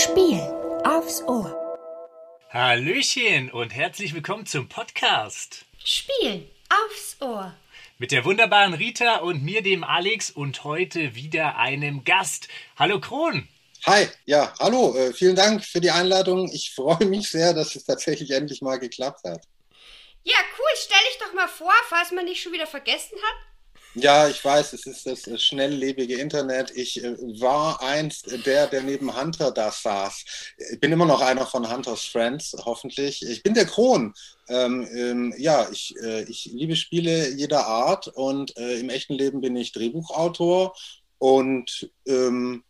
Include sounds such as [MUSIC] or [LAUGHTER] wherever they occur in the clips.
Spiel aufs Ohr. Hallöchen und herzlich willkommen zum Podcast. Spiel aufs Ohr. Mit der wunderbaren Rita und mir, dem Alex, und heute wieder einem Gast. Hallo Kron. Hi, ja, hallo, äh, vielen Dank für die Einladung. Ich freue mich sehr, dass es tatsächlich endlich mal geklappt hat. Ja, cool. Stell dich doch mal vor, falls man dich schon wieder vergessen hat. Ja, ich weiß, es ist das äh, schnelllebige Internet. Ich äh, war einst der, der neben Hunter da saß. Ich bin immer noch einer von Hunters Friends, hoffentlich. Ich bin der Kron. Ähm, ähm, ja, ich, äh, ich liebe Spiele jeder Art und äh, im echten Leben bin ich Drehbuchautor und ähm,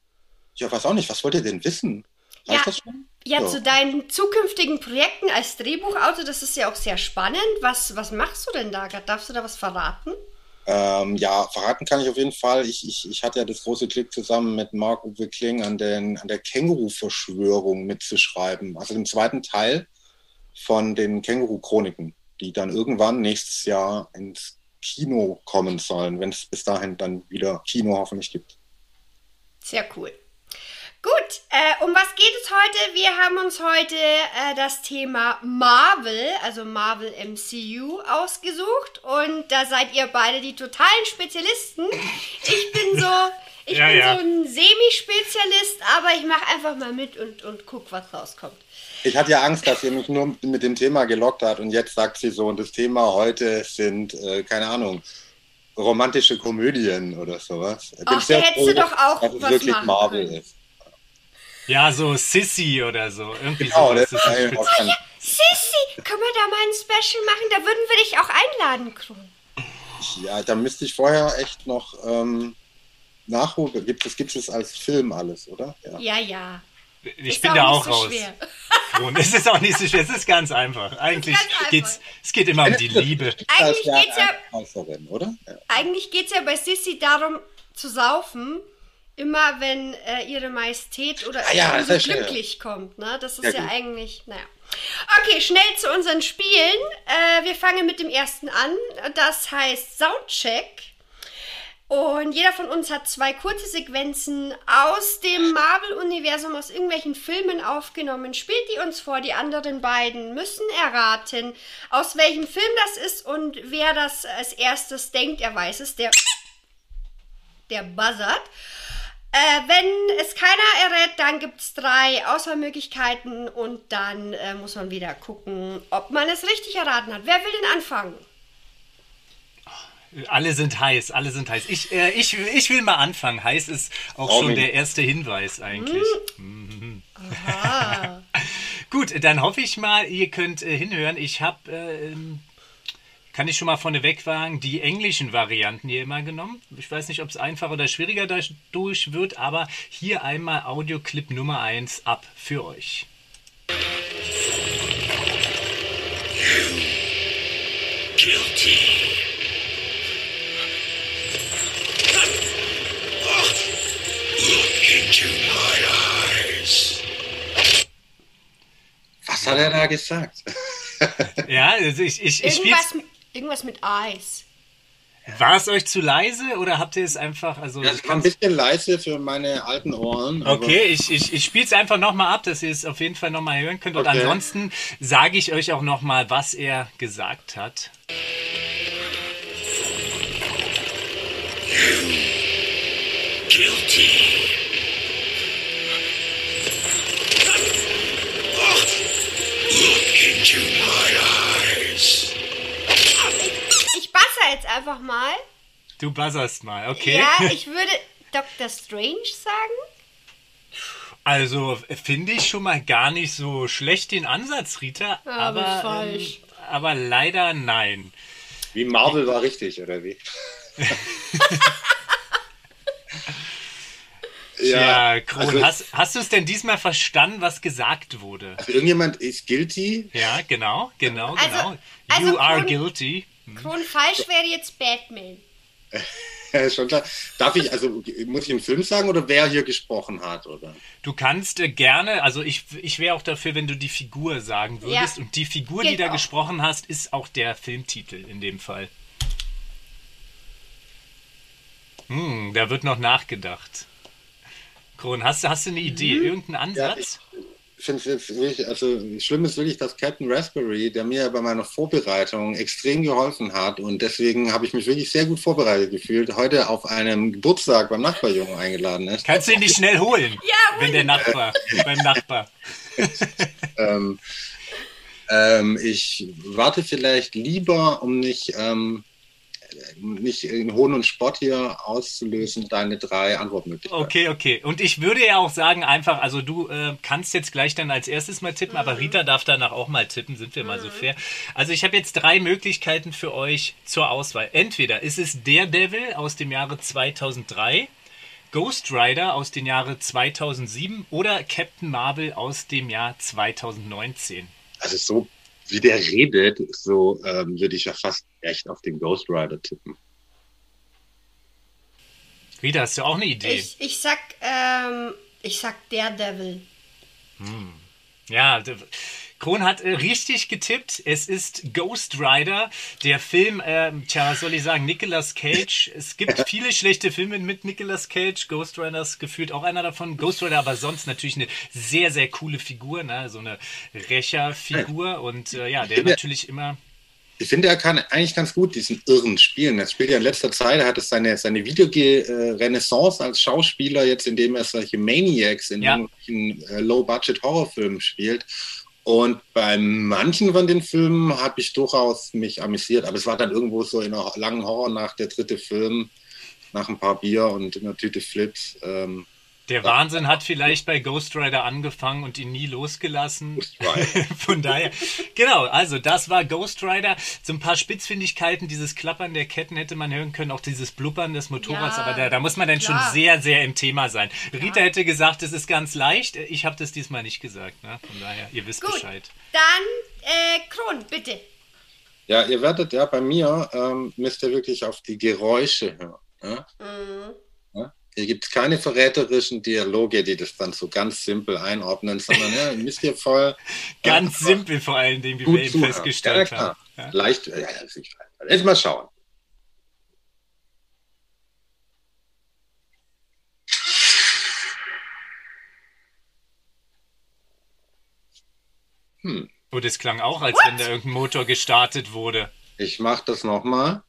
ja, weiß auch nicht, was wollt ihr denn wissen? Reicht ja. das schon? Ja, ja, zu deinen zukünftigen Projekten als Drehbuchautor, das ist ja auch sehr spannend. Was, was machst du denn da? Darfst du da was verraten? Ähm, ja, verraten kann ich auf jeden Fall. Ich, ich, ich hatte ja das große Glück, zusammen mit Mark Uwe Kling an, den, an der Känguru-Verschwörung mitzuschreiben. Also dem zweiten Teil von den Känguru-Chroniken, die dann irgendwann nächstes Jahr ins Kino kommen sollen, wenn es bis dahin dann wieder Kino hoffentlich gibt. Sehr cool. Gut, äh, um was geht es heute? Wir haben uns heute äh, das Thema Marvel, also Marvel MCU, ausgesucht und da seid ihr beide die totalen Spezialisten. Ich bin so, ich ja, bin ja. so ein Semi-Spezialist, aber ich mache einfach mal mit und, und guck, was rauskommt. Ich hatte ja Angst, dass ihr mich nur mit dem Thema gelockt habt und jetzt sagt sie so, und das Thema heute sind, äh, keine Ahnung, romantische Komödien oder sowas. Ach, da hättest du doch auch dass was es wirklich Marvel können. ist. Ja, so Sissy oder so. Irgendwie genau, so. Das ist oh, ja, Sissy, können wir da mal ein Special machen? Da würden wir dich auch einladen, Kron. Ja, da müsste ich vorher echt noch ähm, nachholen. Gibt es gibt es als Film alles, oder? Ja, ja. ja. Ich ist bin da auch so raus. Es ist auch nicht so schwer, es ist ganz einfach. Eigentlich geht es geht immer um die Liebe. [LAUGHS] Eigentlich geht es ja, oder? Ja. Eigentlich geht's ja bei Sissy darum zu saufen immer wenn äh, ihre Majestät oder ah, ja, so glücklich ja. kommt. Ne? Das ist ja, ja eigentlich, naja. Okay, schnell zu unseren Spielen. Äh, wir fangen mit dem ersten an. Das heißt Soundcheck. Und jeder von uns hat zwei kurze Sequenzen aus dem Marvel-Universum, aus irgendwelchen Filmen aufgenommen. Spielt die uns vor. Die anderen beiden müssen erraten, aus welchem Film das ist und wer das als erstes denkt, er weiß es. Der, der buzzert. Äh, wenn es keiner errät, dann gibt es drei Auswahlmöglichkeiten und dann äh, muss man wieder gucken, ob man es richtig erraten hat. Wer will denn anfangen? Alle sind heiß, alle sind heiß. Ich, äh, ich, ich will mal anfangen. Heiß ist auch oh, schon der erste Hinweis eigentlich. Mhm. [LAUGHS] Gut, dann hoffe ich mal, ihr könnt äh, hinhören. Ich habe äh, kann ich schon mal vorneweg sagen, die englischen Varianten hier immer genommen. Ich weiß nicht, ob es einfacher oder schwieriger dadurch wird, aber hier einmal Audioclip Nummer 1 ab für euch. You guilty. Look into my eyes. Was hat er da gesagt? ja, also ich, ich, ich Irgendwas Irgendwas mit Eis. War es euch zu leise oder habt ihr es einfach. Also ja, es war ein bisschen leise für meine alten Ohren. Okay, ich, ich, ich spiele es einfach nochmal ab, dass ihr es auf jeden Fall nochmal hören könnt. Und okay. ansonsten sage ich euch auch nochmal, was er gesagt hat. You guilty. Look into my eyes jetzt einfach mal. Du buzzerst mal, okay. Ja, [LAUGHS] ich würde Dr. Strange sagen. Also finde ich schon mal gar nicht so schlecht den Ansatz, Rita. Aber, aber, ähm, aber leider nein. Wie Marvel war richtig, oder wie? [LAUGHS] [LAUGHS] ja, ja Kron, also, hast, hast du es denn diesmal verstanden, was gesagt wurde? Also irgendjemand ist guilty? Ja, genau, genau, also, genau. Also you Kron, are guilty. Kron falsch wäre jetzt Batman. [LAUGHS] schon klar. Darf ich, also muss ich einen Film sagen oder wer hier gesprochen hat, oder? Du kannst äh, gerne, also ich, ich wäre auch dafür, wenn du die Figur sagen würdest. Ja. Und die Figur, Geht die da auch. gesprochen hast, ist auch der Filmtitel in dem Fall. Hm, da wird noch nachgedacht. Kron, hast, hast du eine Idee, mhm. irgendeinen Ansatz? Ja, ich finde es wirklich, also schlimm ist wirklich, dass Captain Raspberry, der mir bei meiner Vorbereitung extrem geholfen hat und deswegen habe ich mich wirklich sehr gut vorbereitet gefühlt, heute auf einem Geburtstag beim Nachbarjungen eingeladen ist. Kannst du ihn nicht schnell holen, ja, wenn der Nachbar, beim Nachbar. [LAUGHS] ähm, ähm, ich warte vielleicht lieber, um nicht ähm, nicht in Hohn und Spott hier auszulösen, deine drei Antwortmöglichkeiten. Okay, okay. Und ich würde ja auch sagen, einfach, also du äh, kannst jetzt gleich dann als erstes mal tippen, mhm. aber Rita darf danach auch mal tippen, sind wir mhm. mal so mhm. fair. Also ich habe jetzt drei Möglichkeiten für euch zur Auswahl. Entweder ist es Daredevil aus dem Jahre 2003, Ghost Rider aus dem Jahre 2007 oder Captain Marvel aus dem Jahr 2019. Also so wie der redet, so ähm, würde ich ja fast echt auf den Ghost Rider tippen. Rita, hast du auch eine Idee? Ich, ich sag, ähm, ich sag Daredevil. Hm. Ja, Kron hat äh, richtig getippt. Es ist Ghost Rider, der Film, äh, tja, was soll ich sagen, Nicolas Cage. Es gibt [LAUGHS] viele schlechte Filme mit Nicolas Cage. Ghost Rider ist gefühlt auch einer davon. Ghost Rider aber sonst natürlich eine sehr, sehr coole Figur, ne? so eine Rächerfigur. Und äh, ja, der natürlich immer ich finde, er kann eigentlich ganz gut diesen Irren spielen. Er spielt ja in letzter Zeit, er hat es seine, seine Videorenaissance als Schauspieler, jetzt indem er solche Maniacs in ja. irgendwelchen äh, Low-Budget-Horrorfilmen spielt. Und bei manchen von den Filmen habe ich durchaus mich amüsiert, aber es war dann irgendwo so in einer langen Horrornacht der dritte Film, nach ein paar Bier und einer Tüte Flips. Ähm, der Wahnsinn hat vielleicht bei Ghost Rider angefangen und ihn nie losgelassen. [LAUGHS] Von daher, genau, also das war Ghost Rider. So ein paar Spitzfindigkeiten, dieses Klappern der Ketten hätte man hören können, auch dieses Blubbern des Motorrads, ja, aber da, da, muss man dann klar. schon sehr, sehr im Thema sein. Rita ja. hätte gesagt, es ist ganz leicht. Ich habe das diesmal nicht gesagt. Ne? Von daher, ihr wisst Gut, Bescheid. Dann, äh, Kron, bitte. Ja, ihr werdet ja bei mir, ähm, müsst ihr wirklich auf die Geräusche hören. Ne? Mhm. Hier gibt es keine verräterischen Dialoge, die das dann so ganz simpel einordnen, sondern ja, müsst ihr voll. ganz äh, simpel vor allen Dingen, wie wir eben festgestellt ja, haben. Ja. Leicht, ja, jetzt mal schauen. Hm. Oh, das klang auch, als What? wenn da irgendein Motor gestartet wurde. Ich mach das nochmal.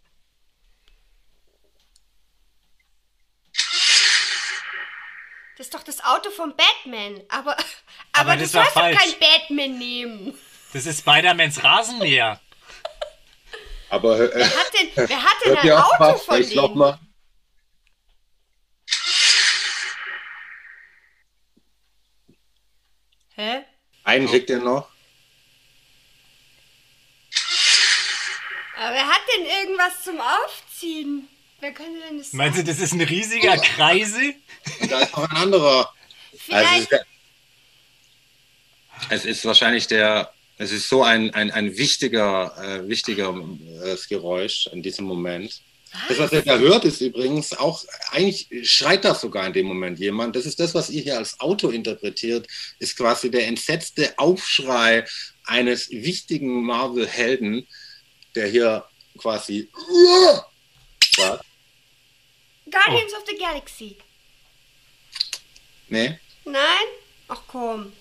Das ist doch das Auto von Batman. Aber, [LAUGHS] aber, aber das du sollst doch kein Batman nehmen. Das ist Spider-Mans Rasenmäher. Aber äh, wer hat denn, wer hat denn ein Auto mal, von dem? Noch mal. Hä? Einen kriegt er noch. Aber wer hat denn irgendwas zum Aufziehen? Wer könnte denn das Meinst du, das ist ein riesiger Kreisel? Da ist noch ein anderer. Also es, ist der, es ist wahrscheinlich der, es ist so ein, ein, ein wichtiger, äh, wichtiger äh, Geräusch in diesem Moment. Das, was ihr da hört, ist übrigens auch, eigentlich schreit das sogar in dem Moment jemand. Das ist das, was ihr hier als Auto interpretiert, ist quasi der entsetzte Aufschrei eines wichtigen Marvel-Helden, der hier quasi sagt. Guardians oh. of the Galaxy. Nee. Nein? Ach komm.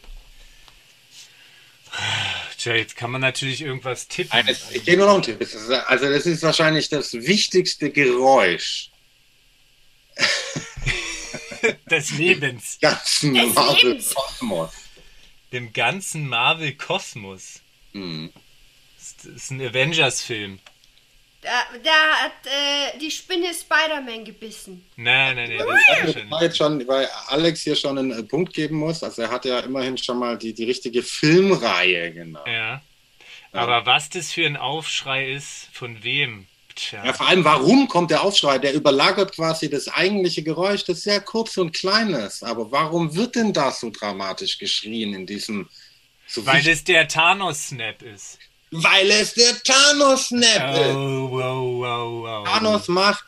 Tja, jetzt kann man natürlich irgendwas tippen. Eines, ich gehe nur noch einen Tipp. Also das ist wahrscheinlich das wichtigste Geräusch. [LAUGHS] des Lebens. Ganzen Marvel-Kosmos. Dem ganzen Marvel-Kosmos. Mhm. Das ist ein Avengers-Film. Da, da hat äh, die Spinne Spider-Man gebissen. Nein, nein, nein. Das war jetzt schon, weil Alex hier schon einen Punkt geben muss. Also er hat ja immerhin schon mal die, die richtige Filmreihe genannt. Ja. Aber ja. was das für ein Aufschrei ist, von wem? Tja. Ja, vor allem, warum kommt der Aufschrei? Der überlagert quasi das eigentliche Geräusch, das sehr kurz und klein ist. Aber warum wird denn das so dramatisch geschrien in diesem... So Weil das der Thanos-Snap ist. Weil es der Thanos-Snap oh, ist. Wow, wow, wow. Thanos macht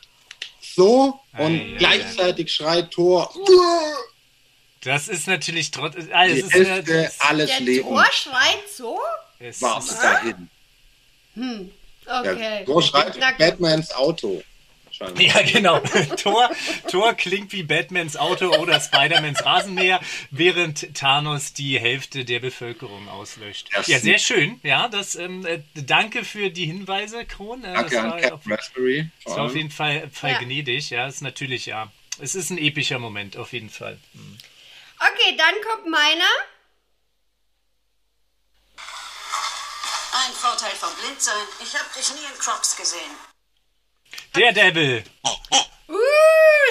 so und ei, gleichzeitig ei. schreit Thor. Das ist natürlich trotzdem. Also Die Hälfte ja, alles der Leben. Thor schreit so? War bis dahin. Hm, okay. Ja, Thor schreit Batmans Auto. Ja, genau. [LAUGHS] Thor, Thor klingt wie Batmans Auto oder Spider-Mans Rasenmäher, während Thanos die Hälfte der Bevölkerung auslöscht. Das ja, sehr schön. Ja, das, ähm, äh, danke für die Hinweise, Kron. Äh, danke das war, auf, Raspberry. Das war auf jeden Fall, Fall ja. gnädig. Ja, ist natürlich, ja. Es ist ein epischer Moment, auf jeden Fall. Mhm. Okay, dann kommt meiner. Ein Vorteil vom Blindsein. Ich habe dich nie in Crocs gesehen. Der Devil. Uh,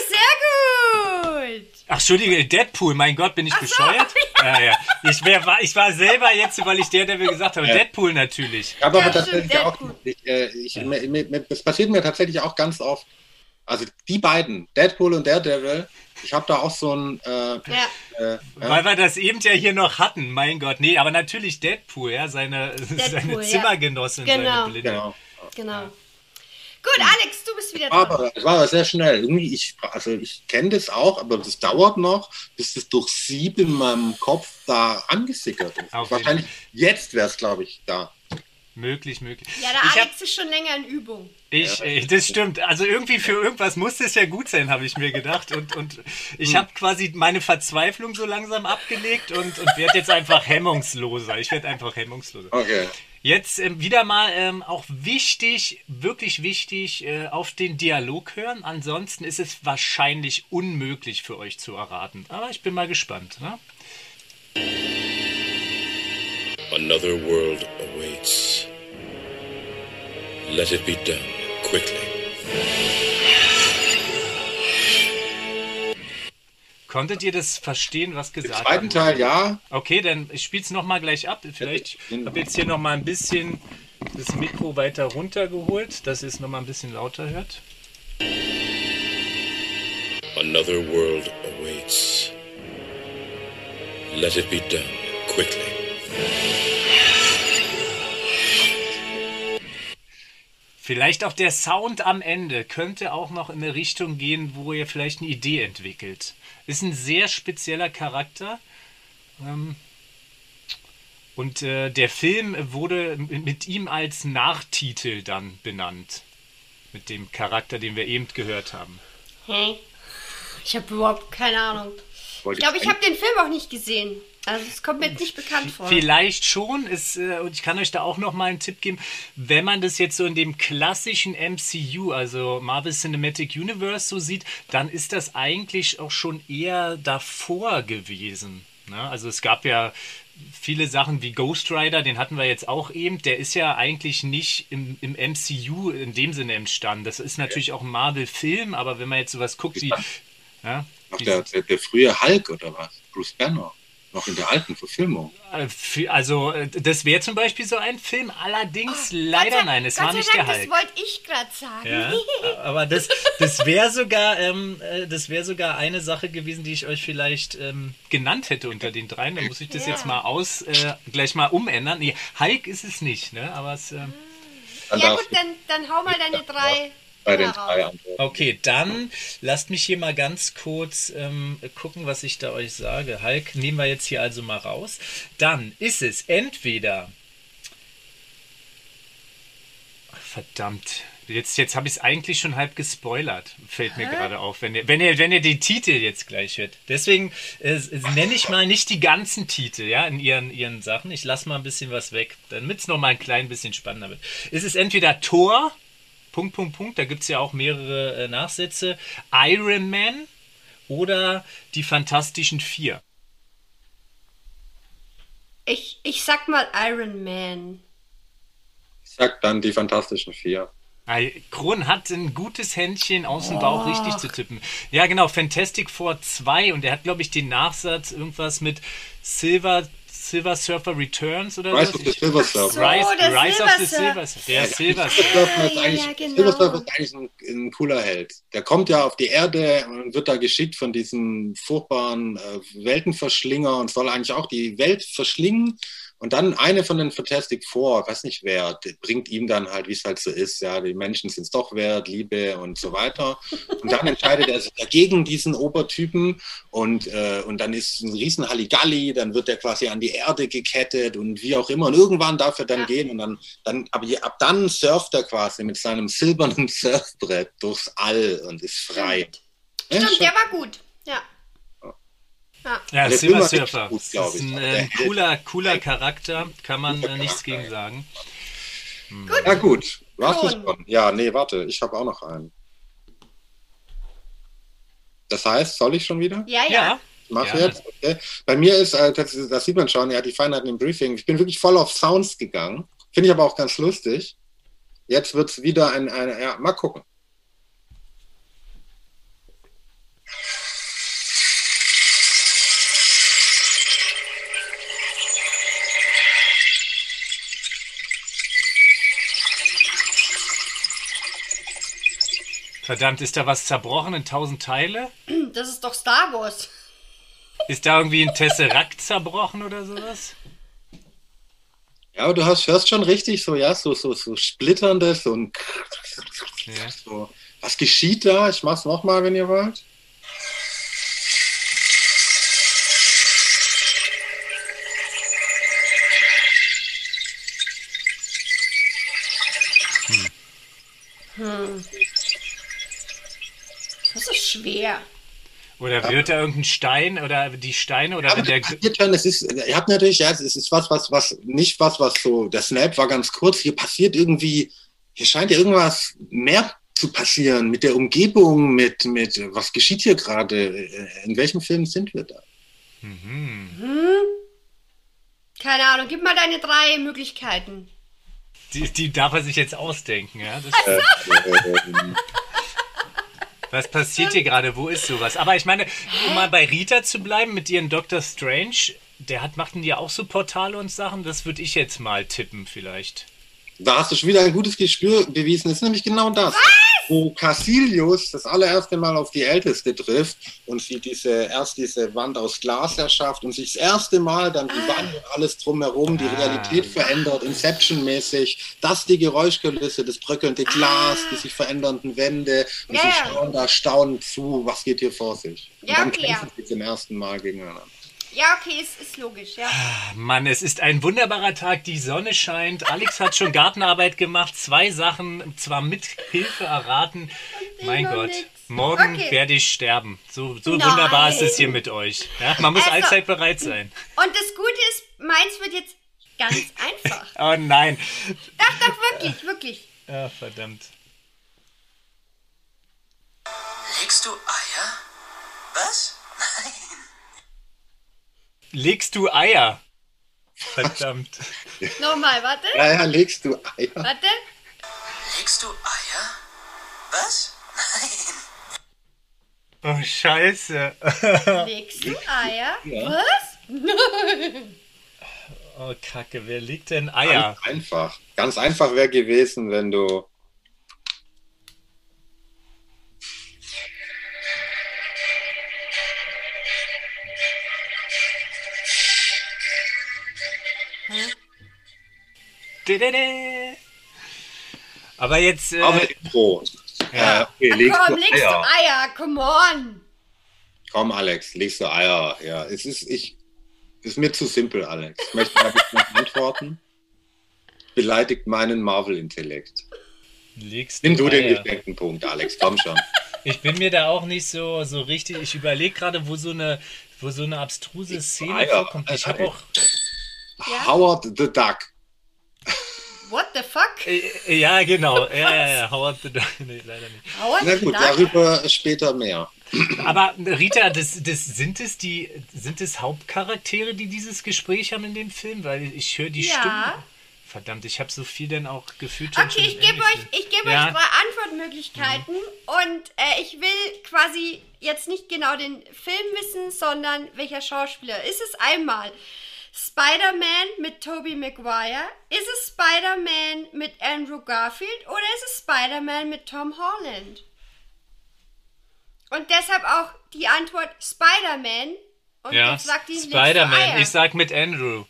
sehr gut. Ach, Entschuldige, Deadpool, mein Gott, bin ich Ach bescheuert? So, [LAUGHS] ja. ja, ja. Ich, wär, ich war selber jetzt, weil ich der Devil gesagt habe, ja. Deadpool natürlich. Aber, ja, aber tatsächlich auch, ich, äh, ich, das passiert mir tatsächlich auch ganz oft. Also die beiden, Deadpool und Daredevil, ich habe da auch so ein. Äh, ja. Äh, Weil wir das eben ja hier noch hatten, mein Gott. Nee, aber natürlich Deadpool, ja, seine, [LAUGHS] Deadpool, seine Zimmergenossin, genau. seine Blinde. Genau. genau. Gut, Alex, du bist wieder dran. Aber es war sehr schnell. Irgendwie, ich, also ich kenne das auch, aber das dauert noch, bis das durch sieben in meinem Kopf da angesickert ist. Wahrscheinlich jetzt wäre es, glaube ich, da. Möglich, möglich. Ja, der ich Alex hab, ist schon länger in Übung. Ich, ja, äh, das stimmt. Also irgendwie für irgendwas muss es ja gut sein, habe ich mir gedacht. Und, und ich hm. habe quasi meine Verzweiflung so langsam abgelegt und, und werde jetzt einfach hemmungsloser. Ich werde einfach hemmungsloser. Okay. Jetzt äh, wieder mal ähm, auch wichtig, wirklich wichtig, äh, auf den Dialog hören. Ansonsten ist es wahrscheinlich unmöglich für euch zu erraten. Aber ich bin mal gespannt. Ne? Another world awaits. Let it be done quickly. Konntet ihr das verstehen, was gesagt wurde? Im zweiten Teil ja. Okay, dann ich spiele es nochmal gleich ab. Vielleicht habe ich jetzt hier nochmal ein bisschen das Mikro weiter runtergeholt, dass ihr es nochmal ein bisschen lauter hört. Another world awaits. Let it be done quickly. Vielleicht auch der Sound am Ende könnte auch noch in eine Richtung gehen, wo ihr vielleicht eine Idee entwickelt. Ist ein sehr spezieller Charakter. Ähm, und äh, der Film wurde mit ihm als Nachtitel dann benannt. Mit dem Charakter, den wir eben gehört haben. Hm. Ich habe überhaupt keine Ahnung. Ich glaube, ich habe den Film auch nicht gesehen. Also es kommt mir jetzt nicht bekannt vor. Vielleicht schon, ist, äh, und ich kann euch da auch noch mal einen Tipp geben, wenn man das jetzt so in dem klassischen MCU, also Marvel Cinematic Universe so sieht, dann ist das eigentlich auch schon eher davor gewesen. Ne? Also es gab ja viele Sachen wie Ghost Rider, den hatten wir jetzt auch eben, der ist ja eigentlich nicht im, im MCU in dem Sinne entstanden. Das ist natürlich auch ein Marvel-Film, aber wenn man jetzt sowas guckt wie... Ja, Ach, der, der, der frühe Hulk oder was? Bruce Banner. Noch in der alten Verfilmung. Äh, also, äh, das wäre zum Beispiel so ein Film, allerdings oh, leider sei, nein, es Gott war nicht Dank, der Hulk. Das wollte ich gerade sagen. Ja, [LAUGHS] aber das, das wäre sogar, ähm, äh, das sogar eine Sache gewesen, die ich euch vielleicht ähm, genannt hätte unter den dreien. Dann muss ich das ja. jetzt mal aus, äh, gleich mal umändern. Nee, Hulk ist es nicht, ne? Aber es. Ähm, ja gut, dann, dann hau mal deine drei bei den drei Antworten. Okay, dann lasst mich hier mal ganz kurz ähm, gucken, was ich da euch sage. Hulk nehmen wir jetzt hier also mal raus. Dann ist es entweder. Ach, verdammt. Jetzt, jetzt habe ich es eigentlich schon halb gespoilert, fällt mir gerade auf, wenn ihr, wenn, ihr, wenn ihr den Titel jetzt gleich hört. Deswegen äh, nenne ich mal nicht die ganzen Titel ja, in ihren, ihren Sachen. Ich lasse mal ein bisschen was weg, damit es noch mal ein klein bisschen spannender wird. Ist es entweder Tor Punkt, Punkt, Punkt. Da gibt es ja auch mehrere äh, Nachsätze. Iron Man oder die Fantastischen Vier? Ich, ich sag mal Iron Man. Ich sag dann die Fantastischen Vier. Kron hat ein gutes Händchen aus dem Bauch richtig zu tippen. Ja, genau, Fantastic Four 2 und er hat, glaube ich, den Nachsatz irgendwas mit Silver Silver Surfer Returns oder Rise so? of the Silver Surfer. So, Rise, Rise of the Silver Surfer. Der ja, Silver Surfer. Ist eigentlich, ja, genau. Silver Surfer ist eigentlich ein, ein, cooler Held. Der kommt ja auf die Erde und wird da geschickt von diesem furchtbaren äh, Weltenverschlinger und soll eigentlich auch die Welt verschlingen Und dann eine von den Fantastic Four, weiß nicht wer, bringt ihm dann halt, wie es halt so ist, ja, die Menschen sind es doch wert, Liebe und so weiter. Und dann entscheidet er sich dagegen diesen Obertypen und, äh, und dann ist ein riesen Halligalli, dann wird er quasi an die Erde gekettet und wie auch immer. Und irgendwann darf er dann ja. gehen und dann, dann ab, ab dann surft er quasi mit seinem silbernen [LAUGHS] Surfbrett durchs All und ist frei. Stimmt, ja, der war gut, ja. Ja, ja Silver Surfer. Gut, das ist ein äh, cooler, cooler Charakter, kann man äh, nichts gegen sagen. Hm. Gut. Ja, gut. Warst du schon? Ja, nee, warte, ich habe auch noch einen. Das heißt, soll ich schon wieder? Ja, ja. Mach ja. jetzt. Okay. Bei mir ist, äh, das, das, sieht man schon, ja, die Feinheiten im Briefing. Ich bin wirklich voll auf Sounds gegangen. Finde ich aber auch ganz lustig. Jetzt wird es wieder ein, ein, ja, mal gucken. Verdammt, ist da was zerbrochen in tausend Teile? [CLEARS THROAT] Das ist doch Star Wars. Ist da irgendwie ein Tesseract zerbrochen oder sowas? Ja, aber du hast hörst schon richtig so, ja, so, so, so splitterndes ein ja. so. Was geschieht da? Ich mach's nochmal, wenn ihr wollt. Hm. Das ist schwer. Oder wird da irgendein Stein oder die Steine oder ja, wenn der. Es ist, ihr habt natürlich, ja, es ist was, was, was, nicht was, was so, der Snap war ganz kurz, hier passiert irgendwie, hier scheint ja irgendwas mehr zu passieren mit der Umgebung, mit, mit, was geschieht hier gerade? In welchem Film sind wir da? Mhm. Hm? Keine Ahnung, gib mal deine drei Möglichkeiten. Die, die darf er sich jetzt ausdenken, ja? Das, äh, [LAUGHS] Was passiert hier gerade? Wo ist sowas? Aber ich meine, um mal bei Rita zu bleiben mit ihren Doctor Strange, der hat, machten die auch so Portale und Sachen? Das würde ich jetzt mal tippen, vielleicht. Da hast du schon wieder ein gutes Gespür bewiesen. Das ist nämlich genau das. Was? Wo Cassilius das allererste Mal auf die Älteste trifft und sie diese, erst diese Wand aus Glas erschafft und sich das erste Mal dann die ah. Wand und alles drumherum, die ah. Realität verändert, Inception-mäßig, das die Geräuschkulisse, das bröckelnde Glas, ah. die sich verändernden Wände und ja. sie schauen da staunend zu, was geht hier vor sich. Und ja, dann kämpfen ja. sie zum ersten Mal gegeneinander. Ja, okay, ist, ist logisch, ja. Mann, es ist ein wunderbarer Tag, die Sonne scheint. Alex hat schon Gartenarbeit gemacht, zwei Sachen zwar mit Hilfe erraten. Mein Gott, nix. morgen okay. werde ich sterben. So, so wunderbar ist es hier mit euch. Ja, man muss also, allzeit bereit sein. Und das Gute ist, meins wird jetzt ganz [LAUGHS] einfach. oh nein. Doch, doch, wirklich, wirklich. Ja, verdammt. Legst du Eier? Was? Nein. Legst du Eier? Verdammt. [LAUGHS] Nochmal, warte. Ja, ja, legst du Eier. Warte. Legst du Eier? Was? Nein. Oh, scheiße. [LAUGHS] Legst du Eier? Ja. Was? oh, Kacke, wer legt denn Eier? Ganz einfach. Ganz einfach wäre gewesen, wenn du Aber jetzt. Äh, Aber Intro. Ja, okay, legst komm, du legst Eier. du Eier, come on. Komm, Alex, legst du Eier. Ja, es ist, ich, ist mir zu simpel, Alex. Ich möchte mal [LAUGHS] antworten. Beleidigt meinen Marvel-Intellekt. Legst Nimm du, du den geschenkten Punkt, Alex. Komm schon. [LAUGHS] Ich bin mir da auch nicht so, so richtig. Ich überlege gerade, wo so eine, wo so eine abstruse Szene vorkommt. Ich habe auch. Ja? Howard the Duck. What the fuck? Äh, ja, genau. Ja, ja, ja. Howard the Duck. Nee, leider nicht. Howard Na gut, darüber später mehr. Aber Rita, das, das, sind, es die, sind es Hauptcharaktere, die dieses Gespräch haben in dem Film? Weil ich höre die ja. Stimmen. Verdammt, ich habe so viel denn auch gefühlt. Okay, ich gebe euch, ich geb ja. euch drei Antwortmöglichkeiten mhm. und äh, ich will quasi jetzt nicht genau den Film wissen, sondern welcher Schauspieler. Ist es einmal Spider-Man mit Tobey Maguire? Ist es Spider-Man mit Andrew Garfield oder ist es Spider-Man mit Tom Holland? Und deshalb auch die Antwort Spider-Man. Und ja, jetzt sagt die Spider-Man. Ich sag mit Andrew.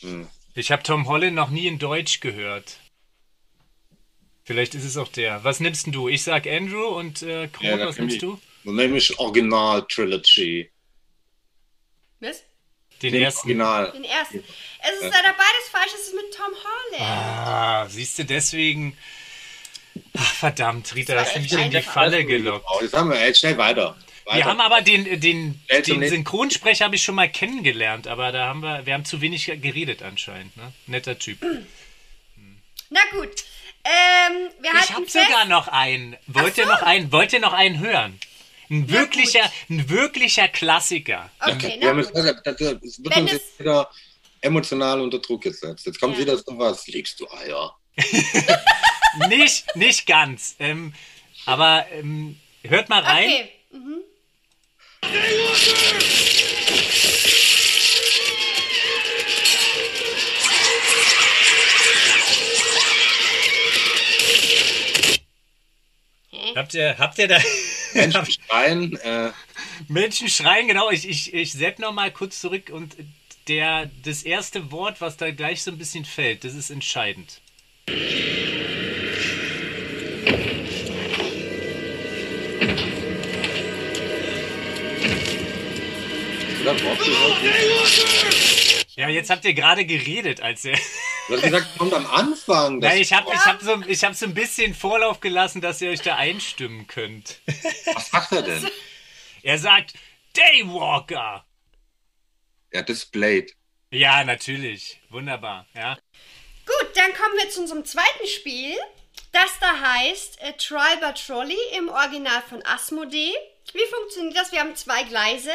Hm. Ich habe Tom Holland noch nie in Deutsch gehört. Vielleicht ist es auch der. Was nimmst du? Ich sag Andrew und äh, Kron, ja, was nimmst du? Dann nehme ich Original Trilogy. Was? Den, Den ersten. Original. Den ersten. Es ist leider beides falsch, es ist mit Tom Holland. Ah, siehst du, deswegen. Ach, verdammt, Rita, das hast du mich in die Falle gelockt. Oh, jetzt haben wir jetzt schnell weiter. weiter. Wir haben aber den, den, den Synchronsprecher habe ich schon mal kennengelernt, aber da haben wir, wir haben zu wenig geredet anscheinend. Ne? Netter Typ. Na gut. Ähm, wir ich habe sogar noch einen. Wollt so. ihr noch einen? Wollt ihr noch einen hören? Ein wirklicher, ein wirklicher Klassiker. Okay, na gut. Das, wird uns jetzt wieder emotional unter Druck gesetzt. Jetzt kommt ja. wieder so was. Legst du Eier? [LAUGHS] nicht, nicht ganz. Ähm, aber ähm, hört mal rein. Okay. Mhm. Habt ihr, habt ihr da. Menschen schreien. Äh. Menschen schreien, genau. Ich, ich, ich sepp noch mal kurz zurück und der, das erste Wort, was da gleich so ein bisschen fällt, das ist entscheidend. Ja, jetzt habt ihr gerade geredet, als er. Du hast gesagt, kommt am Anfang. Nein, ich habe ich hab so, hab so ein bisschen Vorlauf gelassen, dass ihr euch da einstimmen könnt. Was sagt er denn? Er sagt Daywalker. Ja, das Blade. Ja, natürlich. Wunderbar, ja. Gut, dann kommen wir zu unserem zweiten Spiel. Das da heißt äh, Trial by Trolley im Original von Asmodee. Wie funktioniert das? Wir haben zwei Gleise.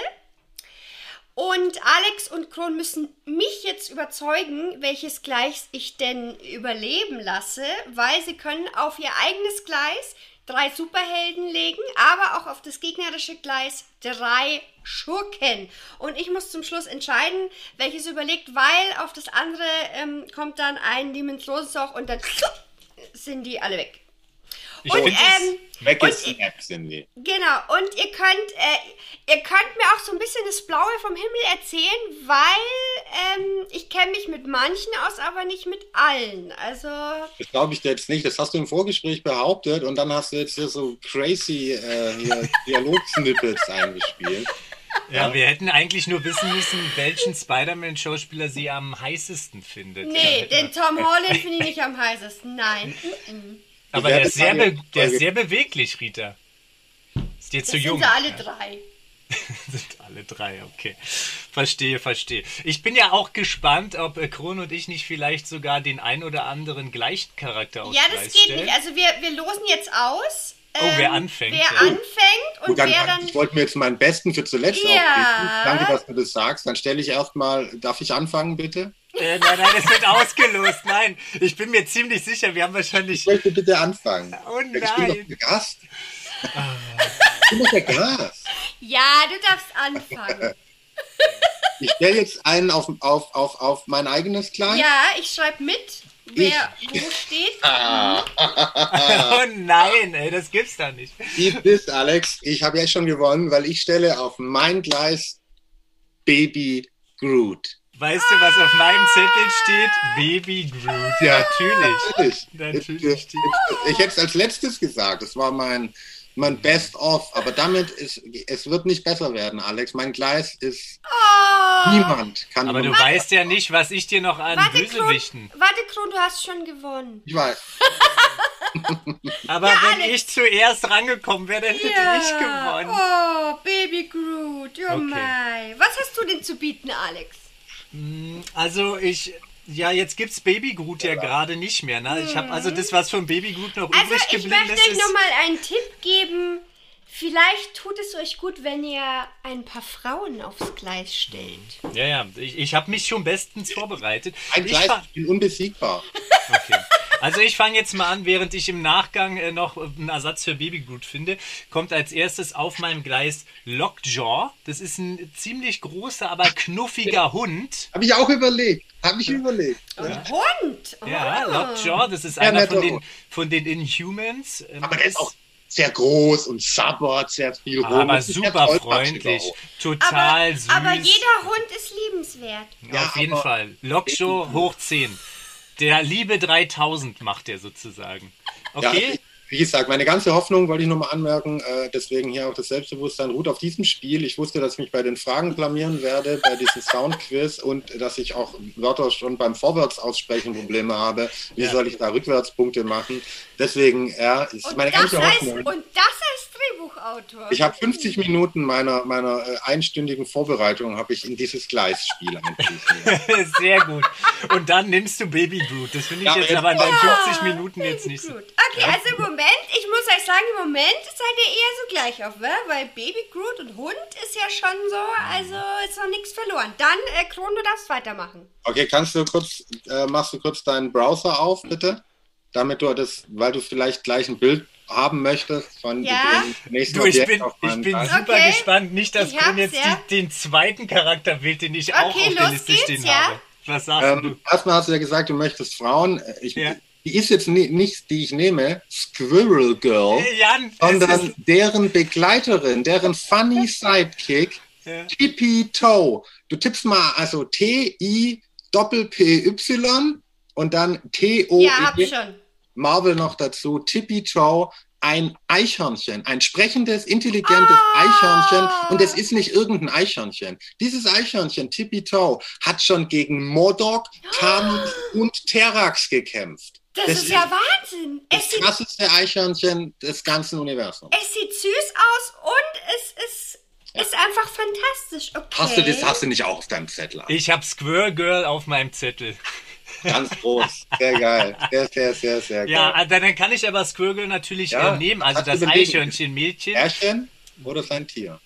Und Alex und Kron müssen mich jetzt überzeugen, welches Gleis ich denn überleben lasse, weil sie können auf ihr eigenes Gleis drei Superhelden legen, aber auch auf das gegnerische Gleis drei Schurken. Und ich muss zum Schluss entscheiden, welches überlegt, weil auf das andere ähm, kommt dann ein Dimensionsloch und dann sind die alle weg. Ich und, ähm, weggesnappt sind die. Genau, und ihr könnt, äh, ihr könnt mir auch so ein bisschen das Blaue vom Himmel erzählen, weil ähm, ich kenne mich mit manchen aus, aber nicht mit allen. Also. Das glaube ich dir jetzt nicht. Das hast du im Vorgespräch behauptet und dann hast du jetzt hier so crazy äh, [LAUGHS] Dialog-Snippets eingespielt. Ja, wir hätten eigentlich nur wissen müssen, welchen Spider-Man-Schauspieler sie am heißesten findet. Nee, den Tom Holland finde ich nicht am heißesten. Nein. Aber der ist, sehr der ist sehr beweglich, Rita. Ist dir zu jung. Sind alle ja? drei. [LAUGHS] sind alle drei, okay. Verstehe, verstehe. Ich bin ja auch gespannt, ob äh, Kron und ich nicht vielleicht sogar den ein oder anderen gleichen Charakter Ja, das geht stellen. nicht. Also wir, wir losen jetzt aus. Oh, wer ähm, anfängt. Wer ja. anfängt und Gut, dann, wer dann. Ich wollte mir jetzt meinen besten für zuletzt ja. aufbieten. Danke, dass du das sagst. Dann stelle ich erstmal, darf ich anfangen, bitte? Äh, nein, nein, es wird ausgelost. Nein, ich bin mir ziemlich sicher, wir haben wahrscheinlich. Ich möchte bitte anfangen. Oh nein. Ich bin doch der Gast. Ich bin doch der Gast. Ja, du darfst anfangen. [LAUGHS] Ich stelle jetzt einen auf, auf, auf, auf mein eigenes Kleid. Ja, ich schreibe mit, wer ich. wo steht. [LAUGHS] oh nein, ey, das gibt's da nicht. Wie bist, Alex? Ich habe ja schon gewonnen, weil ich stelle auf mein Gleis Baby Groot. Weißt du, was auf meinem Zettel steht? Baby Groot. Ja, natürlich. Natürlich. natürlich. Ich hätte es als letztes gesagt. Das war mein, mein Best-of. Aber damit ist, es wird nicht besser werden, Alex. Mein Gleis ist, oh. niemand kann. Aber du warte. weißt ja nicht, was ich dir noch an warte, Bösewichten. Kron, warte, Kron, du hast schon gewonnen. Ich weiß. [LAUGHS] Aber ja, wenn Alex. ich zuerst rangekommen wäre, dann hätte ja. ich gewonnen. Oh, Baby Groot, oh okay. my. Was hast du denn zu bieten, Alex? Mm, also ich, ja, jetzt gibt's Baby Groot ja, ja gerade nicht mehr. Ne? Ich habe also das, was von Baby Groot noch also übrig geblieben ist. Also ich möchte euch nochmal einen Tipp geben. Vielleicht tut es euch gut, wenn ihr ein paar Frauen aufs Gleis stellt. Ja, ja, ich, ich habe mich schon bestens vorbereitet. Ein Gleis, ich bin unbesiegbar. Okay. Also ich fange jetzt mal an, während ich im Nachgang äh, noch einen Ersatz für Babygut finde, kommt als erstes auf meinem Gleis Lockjaw. Das ist ein ziemlich großer, aber knuffiger Hund. Habe ich auch überlegt. Habe ich überlegt. Ja. Hund? Oh. Ja, Lockjaw, das ist einer von den, von den Inhumans. Ähm, aber der ist auch sehr groß und sabbert sehr viel rum. Aber super freundlich, total aber, süß. Aber jeder Hund ist liebenswert. Ja, auf jeden Fall. Lokshow hoch 10. Der Liebe 3000 macht er sozusagen. Okay? Ja, wie gesagt, meine ganze Hoffnung, wollte ich nochmal anmerken, äh, deswegen hier auch das Selbstbewusstsein ruht auf diesem Spiel. Ich wusste, dass ich mich bei den Fragen blamieren werde, bei diesem Soundquiz und dass ich auch Wörter schon beim Vorwärtsaussprechen Probleme habe. Wie ja. soll ich da Rückwärtspunkte machen? Deswegen, ja, ist und meine ganze heißt, Hoffnung. Und das als Drehbuchautor. Ich habe 50 Minuten meiner, meiner äh, einstündigen Vorbereitung habe ich in dieses Gleisspiel eingeführt. [LAUGHS] Sehr gut. Und dann nimmst du Baby Groot. Das finde ich ja, jetzt aber in deinen 50 Minuten jetzt nicht so. Okay, also im Moment, ich muss euch sagen, im Moment seid ihr eher so gleich auf, ne? weil Baby Groot und Hund ist ja schon so, also ist noch nichts verloren. Dann, äh, Kron, du darfst weitermachen. Okay, kannst du kurz, äh, machst du kurz deinen Browser auf, bitte? Damit du das, weil du vielleicht gleich ein Bild haben möchtest von ja. dem nächsten du, ich Objekt bin, ich bin super okay. gespannt, nicht, dass Kron jetzt ja. die, den zweiten Charakterbild, den ich okay, auch auf der Liste stehen ja. habe. Was sagst ähm, du? Erstmal hast du ja gesagt, du möchtest Frauen. Ich, ja die ist jetzt nicht, die ich nehme, Squirrel Girl, hey, Jan, sondern deren Begleiterin, deren funny [LAUGHS] Sidekick, ja. Tippy Toe. Du tippst mal also T-I Doppel-P-Y und dann T-O. Ja, hab schon. Marvel noch dazu, Tippy Toe, ein Eichhörnchen, ein sprechendes, intelligentes ah. Eichhörnchen. Und es ist nicht irgendein Eichhörnchen. Dieses Eichhörnchen, Tippy Toe, hat schon gegen Modok, Thanos ah. [GASPS] und Terax gekämpft. Das, das ist ja Wahnsinn. Es das krasseste Eichhörnchen des ganzen Universums. Es sieht süß aus und es ist, ja. ist einfach fantastisch. Okay. Hast du das hast du nicht auch auf deinem Zettel? Ich habe Squirrel Girl auf meinem Zettel. Ganz groß. Sehr geil. Sehr, sehr, sehr, sehr geil. Ja, äh, dann kann ich aber Squirrel Girl natürlich ja, äh, nehmen. Also das Eichhörnchen-Mädchen. Märchen oder sein Tier?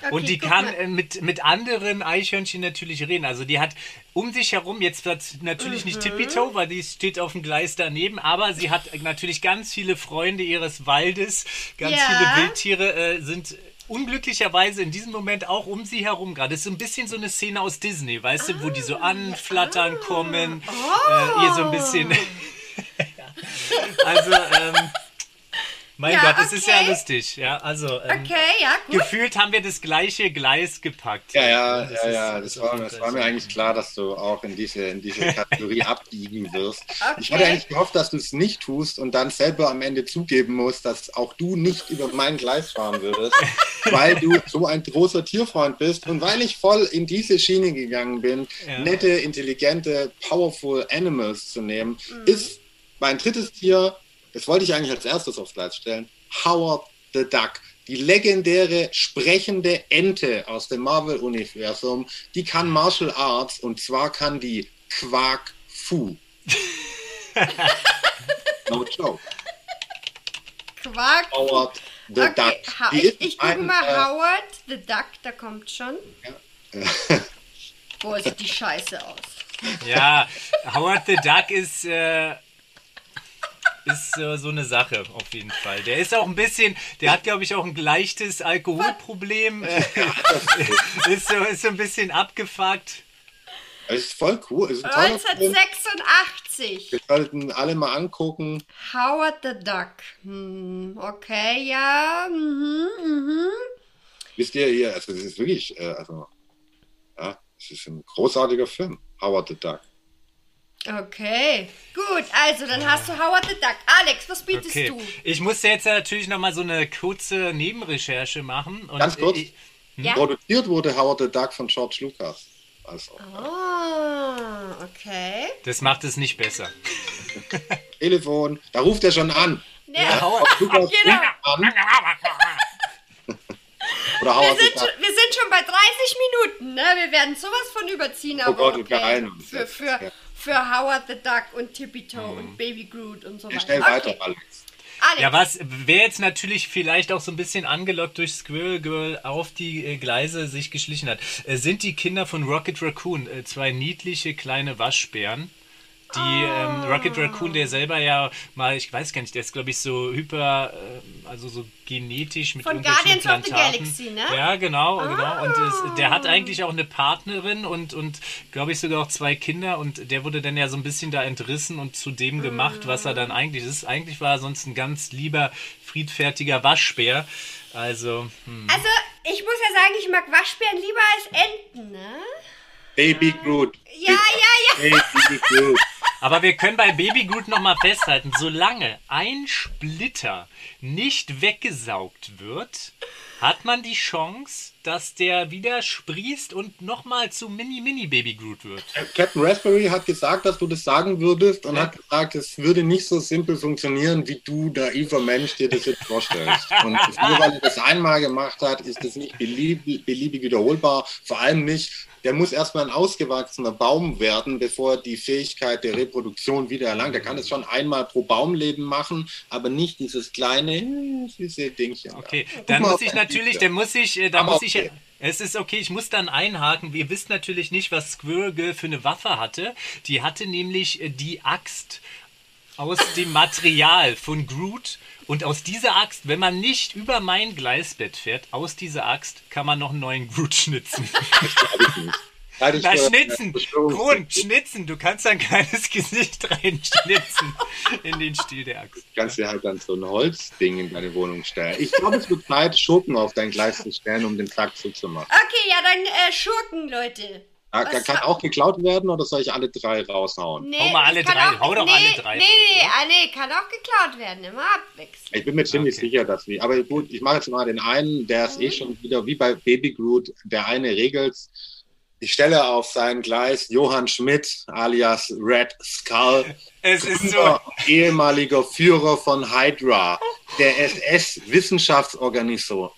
Okay, und die kann mal. mit, mit anderen Eichhörnchen natürlich reden. Also die hat um sich herum, jetzt natürlich mhm. nicht Tippitoe, weil die steht auf dem Gleis daneben, aber sie hat natürlich ganz viele Freunde ihres Waldes, ganz ja. viele Wildtiere äh, sind unglücklicherweise in diesem Moment auch um sie herum gerade. Es ist so ein bisschen so eine Szene aus Disney, weißt ah, du, wo die so ah, anflattern ah, kommen, oh. äh, ihr so ein bisschen. [LAUGHS] [LAUGHS] also, ähm, mein ja, Gott, das okay. ist ja lustig. Ja, also ähm, okay, ja, gut. gefühlt haben wir das gleiche Gleis gepackt. Ja, ja, das ja, ja. Das, war, das war mir eigentlich klar, dass du auch in diese, in diese [LAUGHS] Kategorie abbiegen wirst. Okay. Ich hatte eigentlich gehofft, dass du es nicht tust und dann selber am Ende zugeben musst, dass auch du nicht über mein Gleis fahren würdest, [LAUGHS] weil du so ein großer Tierfreund bist und weil ich voll in diese Schiene gegangen bin, ja. nette, intelligente, powerful Animals zu nehmen, mhm. ist mein drittes Tier das wollte ich eigentlich als erstes aufs Gleis stellen, Howard the Duck. Die legendäre sprechende Ente aus dem Marvel-Universum, die kann Martial Arts und zwar kann die Quark Fu. [LAUGHS] no joke. Quark Howard the okay. Duck. Die ich ich gucke mal äh, Howard the Duck, da kommt schon. Ja. Boah, sieht die scheiße aus. Ja, Howard the Duck ist. Äh ist äh, so eine Sache auf jeden Fall. Der ist auch ein bisschen, der hat glaube ich auch ein leichtes Alkoholproblem. [LAUGHS] Äh, [LAUGHS] ist, so, ist so ein bisschen abgefuckt. Es ist voll cool. Ist 1986. Wir sollten alle mal angucken. Howard the Duck. Hm, okay, ja. Mhm, mhm. Wisst ihr hier, also das ist wirklich, äh, also, ja, es ist ein großartiger Film. Howard the Duck. Okay, gut. Also, dann hast du Howard the Duck. Alex, was bietest okay. du? Ich musste jetzt natürlich noch mal so eine kurze Nebenrecherche machen. Ganz kurz. Ich, hm? ja? Produziert wurde Howard the Duck von George Lucas. Also. Oh, okay. Das macht es nicht besser. [LAUGHS] Telefon, da ruft er schon an. Ja, ja Howard Lucas genau. an. [LAUGHS] Oder wir, sind schon, wir sind schon bei 30 Minuten, ne? Wir werden sowas von überziehen. Oh Gott, okay. Für, für, für Howard the Duck und Tippy Toe mhm. und Baby Groot und so weiter. Schnell okay. weiter, Alex. Alex. Ja, was wer jetzt natürlich vielleicht auch so ein bisschen angelockt durch Squirrel Girl auf die äh, Gleise sich geschlichen hat, äh, sind die Kinder von Rocket Raccoon, äh, zwei niedliche kleine Waschbären. Die ähm, Rocket Raccoon, der selber ja mal, ich weiß gar nicht, der ist glaube ich so hyper, äh, also so genetisch mit Von Guardians of the Galaxy, ne? Ja, genau, ah. genau. Und es, der hat eigentlich auch eine Partnerin und, und glaube ich sogar auch zwei Kinder und der wurde dann ja so ein bisschen da entrissen und zu dem gemacht, was er dann eigentlich ist. Eigentlich war er sonst ein ganz lieber, friedfertiger Waschbär. Also, hm. Also, ich muss ja sagen, ich mag Waschbären lieber als Enten, ne? Baby Groot. Ja, ja, ja. Baby Groot. Aber wir können bei Baby Groot nochmal festhalten, solange ein Splitter nicht weggesaugt wird, hat man die Chance, dass der wieder sprießt und nochmal zu Mini-Mini-Baby Groot wird. Äh, Captain Raspberry hat gesagt, dass du das sagen würdest und ja. hat gesagt, es würde nicht so simpel funktionieren, wie du, naiver Mensch, dir das jetzt vorstellst. und nur weil er das einmal gemacht hat, ist das nicht beliebig, beliebig wiederholbar. Vor allem nicht, der muss erstmal ein ausgewachsener Baum werden, bevor er die Fähigkeit der Reproduktion wieder erlangt. Er kann es schon einmal pro Baumleben machen, aber nicht dieses kleine, süße Dingchen. Okay, dann muss ich natürlich, dann muss ich, äh, da muss ich, okay. Es ist okay, ich muss dann einhaken. Wir wissen natürlich nicht, was Squirrel Girl für eine Waffe hatte. Die hatte nämlich äh, die Axt aus dem Material von Groot. Und aus dieser Axt, wenn man nicht über mein Gleisbett fährt, aus dieser Axt kann man noch einen neuen Groot schnitzen. [LAUGHS] Na, schnitzen! Grund, schnitzen! Du kannst ein kleines Gesicht [LAUGHS] reinschnitzen in den Stiel der Axt. Du kannst dir halt dann so ein Holzding in deine Wohnung stellen. Ich glaube, es wird Zeit, Schurken auf dein Gleis zu stellen, um den Sack zuzumachen. Okay, ja, dann äh, Schurken, Leute. Ja, kann auch geklaut werden oder soll ich alle drei raushauen? Nee, Hau mal alle drei, auch, hau doch nee, alle drei nee, raus. Nee, ne? ah, nee, kann auch geklaut werden, immer abwechselnd. Ich bin mir ziemlich okay. sicher, dass wir, aber gut, ich mache jetzt mal den einen, der ist eh mhm. eh schon wieder wie bei Baby Groot, der eine regelt ich stelle auf sein Gleis Johann Schmidt alias Red Skull, [LAUGHS] es ist so. ehemaliger Führer von Hydra, der SS-Wissenschaftsorganisation.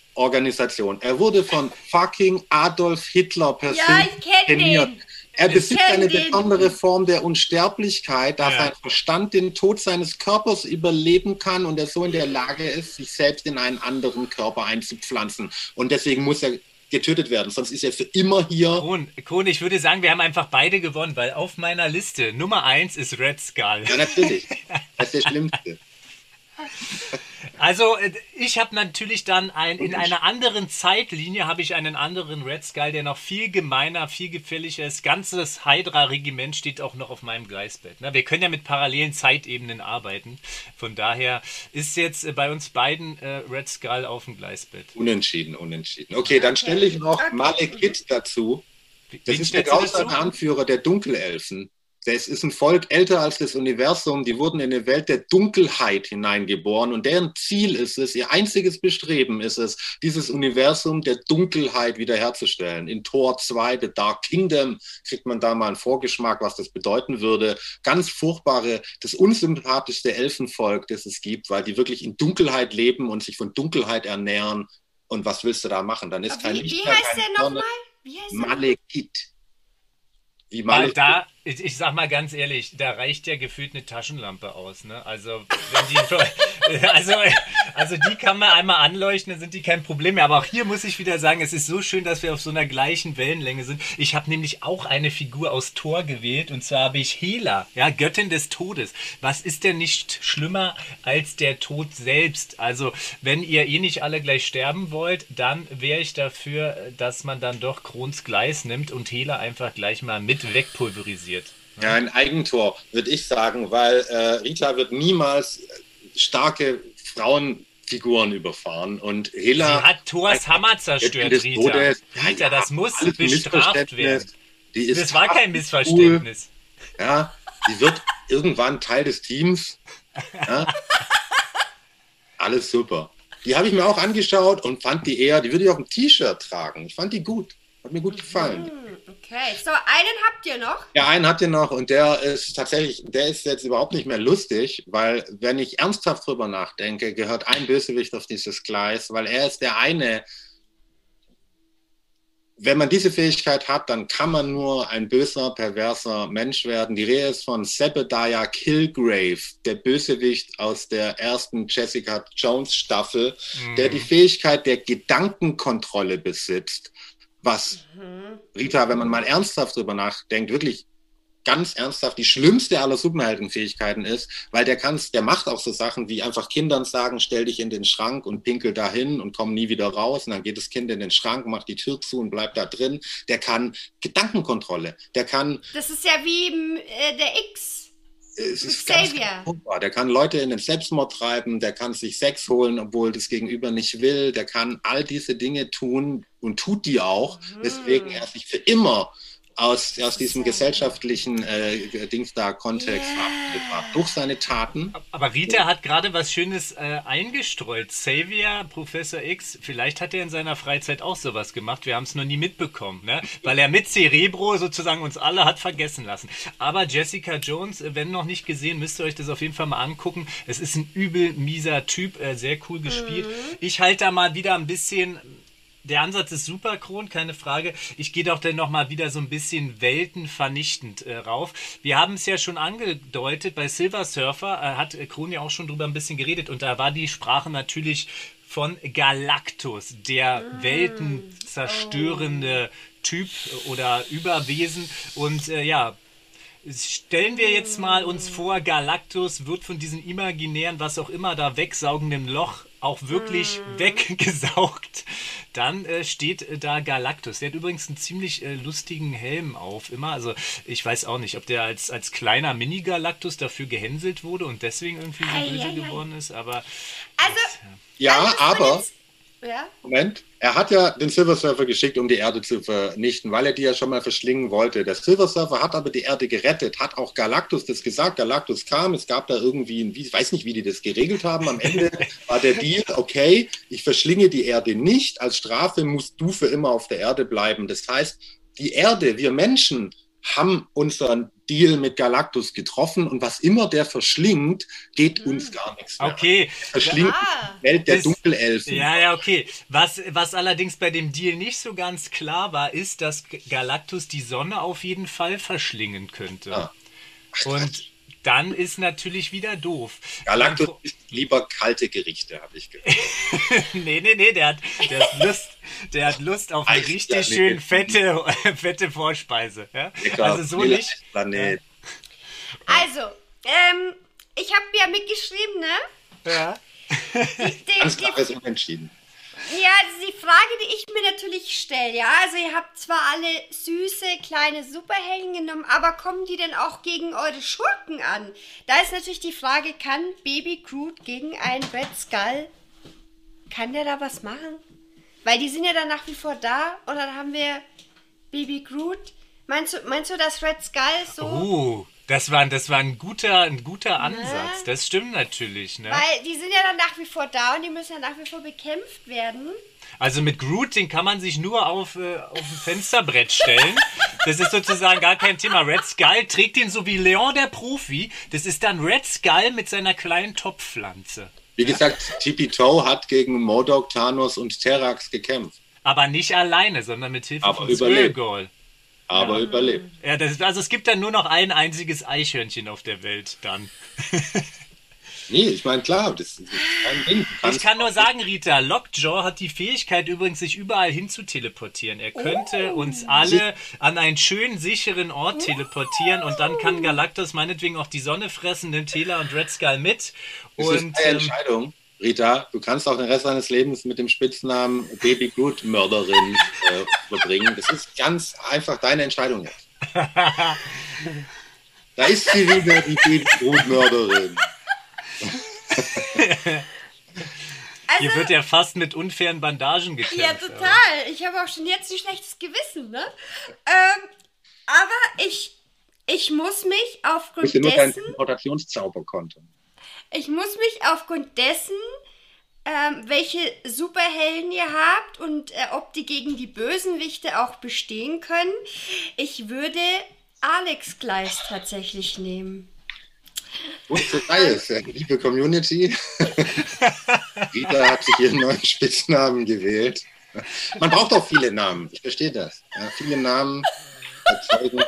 Er wurde von fucking Adolf Hitler persönlich ja, trainiert. Er besitzt eine den. besondere Form der Unsterblichkeit, dass ja. sein Verstand den Tod seines Körpers überleben kann und er so in der Lage ist, sich selbst in einen anderen Körper einzupflanzen. Und deswegen muss er getötet werden, sonst ist er für immer hier. Kron, Kron, ich würde sagen, wir haben einfach beide gewonnen, weil auf meiner Liste Nummer 1 ist Red Skull. Ja, natürlich. Das ist der Schlimmste. [LAUGHS] Also äh, ich habe natürlich dann ein, in einer anderen Zeitlinie habe ich einen anderen Red Skull, der noch viel gemeiner, viel gefährlicher ist. Ganzes Hydra-Regiment steht auch noch auf meinem Gleisbett. Ne? Wir können ja mit parallelen Zeitebenen arbeiten. Von daher ist jetzt äh, bei uns beiden äh, Red Skull auf dem Gleisbett. Unentschieden, unentschieden. Okay, dann stelle ich noch Malekith dazu. Das Wen ist der grausame Anführer der Dunkelelfen. Das ist ein Volk älter als das Universum. Die wurden in eine Welt der Dunkelheit hineingeboren und deren Ziel ist es, ihr einziges Bestreben ist es, dieses Universum der Dunkelheit wiederherzustellen. In Tor 2, The Dark Kingdom, kriegt man da mal einen Vorgeschmack, was das bedeuten würde. Ganz furchtbare, das unsympathischste Elfenvolk, das es gibt, weil die wirklich in Dunkelheit leben und sich von Dunkelheit ernähren. Und was willst du da machen? Dann ist kein wie. Wie heißt der nochmal? Malekith. Wie Weil da, ich, ich, sag mal ganz ehrlich, da reicht ja gefühlt eine Taschenlampe aus. Ne? Also, die, [LAUGHS] also, also die kann man einmal anleuchten, dann sind die kein Problem mehr. Aber auch hier muss ich wieder sagen, es ist so schön, dass wir auf so einer gleichen Wellenlänge sind. Ich habe nämlich auch eine Figur aus Tor gewählt und zwar habe ich Hela, ja, Göttin des Todes. Was ist denn nicht schlimmer als der Tod selbst? Also, wenn ihr eh nicht alle gleich sterben wollt, dann wäre ich dafür, dass man dann doch Krons Gleis nimmt und Hela einfach gleich mal mit wegpulverisiert. Ja, ein Eigentor, würde ich sagen, weil äh, Rita wird niemals starke Frauenfiguren überfahren und Hela. Sie hat Thors Hammer zerstört, Rita. Todes, Rita, ja, das muss bestraft werden. das war kein Missverständnis. Cool. Ja, sie wird irgendwann Teil des Teams. Ja. Alles super. Die habe ich mir auch angeschaut und fand die eher, die würde ich auf dem T-Shirt tragen. Ich fand die gut. Hat mir gut gefallen. Okay, so einen habt ihr noch? Ja, einen habt ihr noch und der ist tatsächlich, der ist jetzt überhaupt nicht mehr lustig, weil wenn ich ernsthaft drüber nachdenke, gehört ein Bösewicht auf dieses Gleis, weil er ist der eine, wenn man diese Fähigkeit hat, dann kann man nur ein böser, perverser Mensch werden. Die Rede ist von Zebediah Kilgrave, der Bösewicht aus der ersten Jessica Jones Staffel, mhm. der die Fähigkeit der Gedankenkontrolle besitzt was mhm. Rita, wenn man mal ernsthaft drüber nachdenkt, wirklich ganz ernsthaft die schlimmste aller Superheldenfähigkeiten ist, weil der kann, der macht auch so Sachen wie einfach Kindern sagen, stell dich in den Schrank und pinkel dahin und komm nie wieder raus. Und dann geht das Kind in den Schrank, macht die Tür zu und bleibt da drin. Der kann Gedankenkontrolle. Der kann. Das ist ja wie äh, der X. Es ist Xavier. Ganz der kann Leute in den Selbstmord treiben, der kann sich Sex holen, obwohl das Gegenüber nicht will, der kann all diese Dinge tun und tut die auch, mhm. weswegen er sich für immer aus, aus diesem gesellschaftlichen äh, Dings da Kontext yeah. durch seine Taten. Aber Rita hat gerade was Schönes äh, eingestreut. Xavier, Professor X, vielleicht hat er in seiner Freizeit auch sowas gemacht. Wir haben es noch nie mitbekommen, ne? weil er mit Cerebro sozusagen uns alle hat vergessen lassen. Aber Jessica Jones, äh, wenn noch nicht gesehen, müsst ihr euch das auf jeden Fall mal angucken. Es ist ein übel mieser Typ, äh, sehr cool gespielt. Mhm. Ich halte da mal wieder ein bisschen der Ansatz ist super, Kron, keine Frage. Ich gehe doch dann nochmal wieder so ein bisschen weltenvernichtend äh, rauf. Wir haben es ja schon angedeutet, bei Silver Surfer äh, hat Kron ja auch schon drüber ein bisschen geredet und da war die Sprache natürlich von Galactus, der mm. weltenzerstörende oh. Typ oder Überwesen. Und äh, ja, Stellen wir jetzt mal uns vor, Galactus wird von diesem imaginären, was auch immer da wegsaugenden Loch auch wirklich mm. weggesaugt. Dann äh, steht äh, da Galactus. Der hat übrigens einen ziemlich äh, lustigen Helm auf immer. Also ich weiß auch nicht, ob der als, als kleiner Mini-Galactus dafür gehänselt wurde und deswegen irgendwie so böse geworden ist, aber. Also. Ja, ja aber. Jetzt, ja? Moment. Er hat ja den Silver Surfer geschickt, um die Erde zu vernichten, weil er die ja schon mal verschlingen wollte. Der Silver Surfer hat aber die Erde gerettet, hat auch Galactus das gesagt. Galactus kam, es gab da irgendwie, ein, ich weiß nicht, wie die das geregelt haben. Am Ende [LAUGHS] war der Deal, okay, ich verschlinge die Erde nicht. Als Strafe musst du für immer auf der Erde bleiben. Das heißt, die Erde, wir Menschen, haben unseren Deal mit Galactus getroffen und was immer der verschlingt, geht hm. uns gar nichts mehr. Okay. Verschlingt ja. die Welt der das, Dunkelelfen. Ja, ja, okay. Was, was allerdings bei dem Deal nicht so ganz klar war, ist, dass Galactus die Sonne auf jeden Fall verschlingen könnte. Ah. Und dann ist natürlich wieder doof. Galactus isst lieber kalte Gerichte, habe ich gehört. [LAUGHS] nee, nee, nee, der hat, der hat Lust, der hat Lust auf eine richtig schön fette, [LAUGHS] fette Vorspeise. Ja? Also so nicht. Planet. Also, ähm, ich habe ja mitgeschrieben, ne? Ja. Die, [LAUGHS] die, Ganz klares Unentschieden. Ja, die Frage, die ich mir natürlich stelle, ja, also ihr habt zwar alle süße kleine Superhelden genommen, aber kommen die denn auch gegen eure Schurken an? Da ist natürlich die Frage, kann Baby Groot gegen einen Red Skull, kann der da was machen? Weil die sind ja dann nach wie vor da und dann haben wir Baby Groot. Meinst du, meinst du, dass Red Skull so... Oh. Das war, das war ein guter, ein guter ne? Ansatz. Ne? Das stimmt natürlich. Ne? Weil die sind ja dann nach wie vor da und die müssen ja nach wie vor bekämpft werden. Also mit Groot, den kann man sich nur auf, äh, auf ein Fensterbrett stellen. Das ist sozusagen gar kein Thema. Red Skull trägt den so wie Leon der Profi. Das ist dann Red Skull mit seiner kleinen Topfpflanze. Wie gesagt, Tippy Toe hat gegen Modok, Thanos und Terax gekämpft. Aber nicht alleine, sondern mit Hilfe Aber von Skullgirl aber ja. überlebt. Ja, das, also es gibt dann nur noch ein einziges Eichhörnchen auf der Welt dann. [LAUGHS] nee, ich meine, klar, das ist kein Ding. Ich kann nur sagen, Rita, Lockjaw hat die Fähigkeit übrigens, sich überall hin zu teleportieren. Er könnte oh. uns alle an einen schönen, sicheren Ort teleportieren und dann kann Galactus meinetwegen auch die Sonne fressen, nimmt Tela und Red Skull mit. Das und, ist eine ähm, Entscheidung. Rita, du kannst auch den Rest deines Lebens mit dem Spitznamen Baby Good Mörderin äh, [LAUGHS] verbringen. Das ist ganz einfach deine Entscheidung jetzt. [LAUGHS] Da ist sie wieder, die Baby Good Mörderin. [LAUGHS] Also, Hier wird ja fast mit unfairen Bandagen gekämpft. Ja, total. Ich habe auch schon jetzt ein schlechtes Gewissen, ne? Ähm, aber ich, ich muss mich aufgrund ich dessen... nur deinen Teleportationszauber konnten. Ich muss mich aufgrund dessen, ähm, welche Superhelden ihr habt und äh, ob die gegen die Bösenwichte auch bestehen können, ich würde Alex Gleis tatsächlich nehmen. Und so sei es, liebe Community. [LAUGHS] Rita hat sich ihren neuen Spitznamen gewählt. Man braucht auch viele Namen, ich verstehe das. Ja, viele Namen erzeugen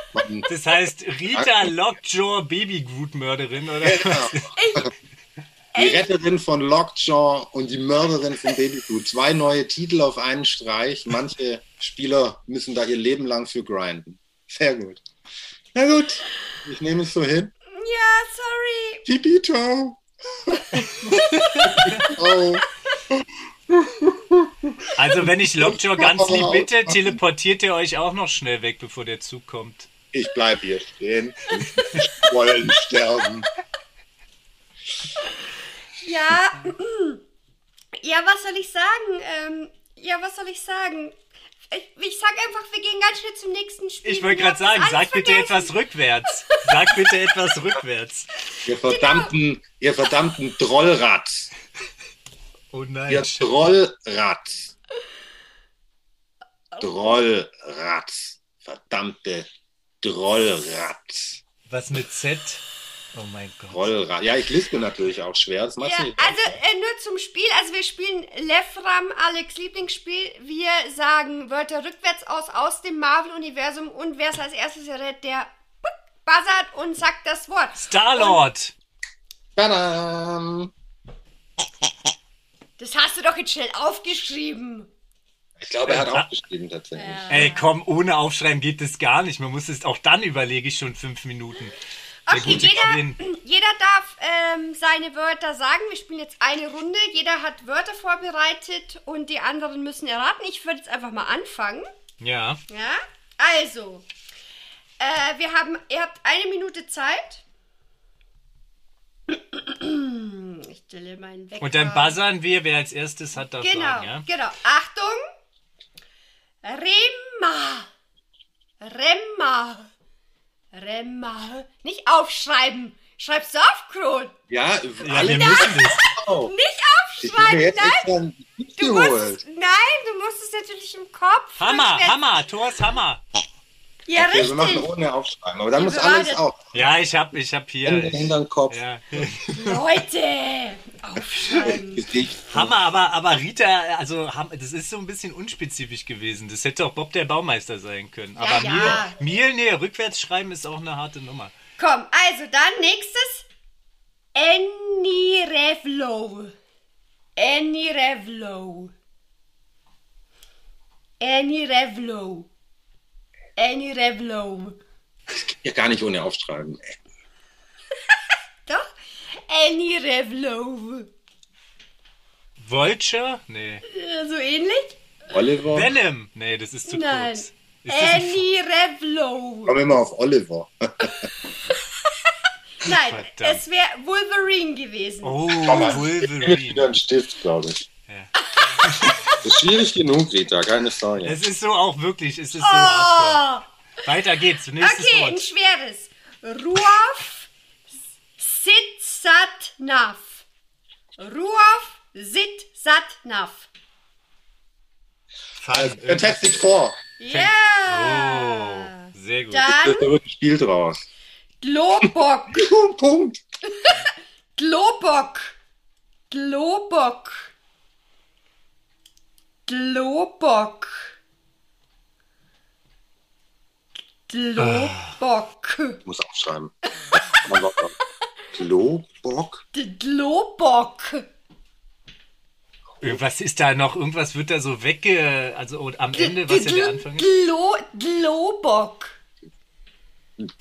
Das heißt Rita Lockjaw Baby Groot Mörderin, oder? Genau. Ich, die Retterin von Lockjaw und die Mörderin von Babyfood. Zwei neue Titel auf einen Streich. Manche Spieler müssen da ihr Leben lang für grinden. Sehr gut. Na gut, ich nehme es so hin. Ja, sorry. Pipito. [LAUGHS] oh. Also wenn ich Lockjaw ganz lieb bitte, teleportiert ihr euch auch noch schnell weg, bevor der Zug kommt. Ich bleib hier stehen. Wollen sterben. Ja, [CLEARS THROAT] ja, was soll ich sagen? Ähm, ja, was soll ich sagen? Ich, ich sag einfach, wir gehen ganz schnell zum nächsten Spiel. Ich wollte gerade sagen, sag bitte etwas rückwärts. [LAUGHS] Sag bitte etwas rückwärts. Ihr verdammten, genau. ihr verdammten Trollrad. Oh nein. Ihr Trollrad. Trollrad. Verdammte Trollrad. Was mit Z? Oh mein Gott. Rollrad. Ja, ich liste natürlich auch schwer. Das ja, also äh, nur zum Spiel. Also wir spielen Lefram, Alex Lieblingsspiel. Wir sagen Wörter rückwärts aus aus dem Marvel-Universum und wer es als erstes errät, der buzzert und sagt das Wort. Star-Lord. Badam. Das hast du doch jetzt schnell aufgeschrieben. Ich glaube, er hat aufgeschrieben tatsächlich. Ja. Ey, komm, ohne Aufschreiben geht das gar nicht. Man muss es auch dann überlege ich schon fünf Minuten. Okay, jeder, jeder darf ähm, seine Wörter sagen. Wir spielen jetzt eine Runde. Jeder hat Wörter vorbereitet und die anderen müssen erraten. Ich würde jetzt einfach mal anfangen. Ja. Ja. Also, äh, wir haben, ihr habt eine Minute Zeit. Ich stelle meinen Wecker. Und dann buzzern wir, wer als erstes hat, darf genau, sagen, ja? Genau, Achtung. Rema. Rema. Remma. Nicht aufschreiben. Schreib's auf, Kron. Ja, ja alle wir müssen das. Oh. Nicht aufschreiben, nein. Du musst, nein, du musst es natürlich im Kopf. Hammer, Hammer, Thors Hammer. Ja, okay, richtig. Wir machen ohne aufschreiben, aber dann muss alles auch. Ja, ich hab, ich hab hier. Hinter den Kopf. Ja. Leute, aufschreiben. [LAUGHS] Hammer, aber, aber Rita, also das ist so ein bisschen unspezifisch gewesen. Das hätte auch Bob der Baumeister sein können. Ja, aber ja. Miel, nee, rückwärts schreiben ist auch eine harte Nummer. Komm, also dann nächstes. Annie Revlo. Annie Revlo. Annie Revlo. Annie Revlo. Ja, gar nicht ohne Aufschreiben. [LAUGHS] Doch? Annie Revlo. Vulture? Nee. So ähnlich? Oliver? Venom? Nee, das ist zu Nein. kurz. Ist Annie Revlo. Komm immer auf Oliver. [LAUGHS] [LAUGHS] Nein, Verdammt. es wäre Wolverine gewesen. Oh, Wieder Wolverine. ein Stift, glaube ich. Ist schwierig genug, Rita, keine Sorge. Es ist so auch wirklich, es ist so Oh! Weiter geht's, nächstes Okay, ein Wort. schweres. Ruaf Sit Sat Nav. Ruaf Sit Sat Nav. Also, Fantastic Four. Ja. Oh, sehr gut. Da Dann wird ein Spiel draus. Globok. [LAUGHS] Punkt. Globok. Globok. Globok. Globok. Ich muss aufschreiben. Mein Gott. Klobock? Globok. Was ist da noch? Irgendwas wird da so wegge... Also und am Ende, was ja der Anfang ist? Glo Globok.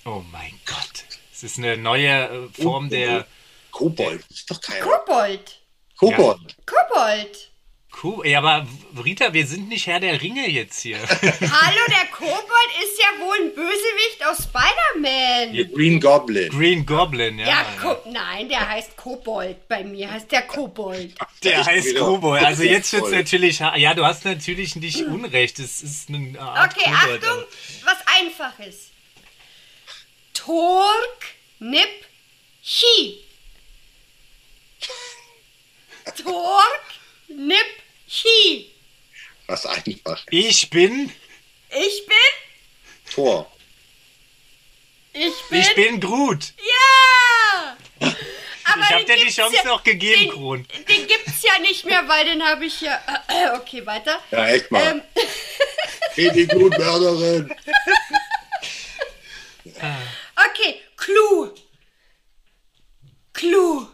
Oh mein Gott. Es ist eine neue äh, Form der... Kobold. Ist doch kein Kobold. Kobold. Kobold. Cool. Ja, aber Rita, wir sind nicht Herr der Ringe jetzt hier. [LAUGHS] Hallo, der Kobold ist ja wohl ein Bösewicht aus Spider-Man. Green Goblin. Green Goblin, ja. Ja, nein, der heißt Kobold. Bei mir heißt der Kobold. [LAUGHS] Der Ich heißt Kobold. Also jetzt wird's Kobold. natürlich... Ja, du hast natürlich nicht Unrecht. Es ist eine Art Okay, Kobold, Achtung, was Einfaches. Tork, Nip, Chi. [LAUGHS] Tork, Nip, Chi. Was einfach. Ich bin... Ich bin, Tor. ich bin, Ich bin Groot. ja. Aber Ich habe den dir die Chance ja, noch gegeben, den, Kron. Den gibt's ja nicht mehr, weil den habe ich ja. [CLEARS THROAT] Okay, weiter. Ja, echt mal. Ähm, [LAUGHS] Hey, die Blutmörderin. okay, Clou. Clou.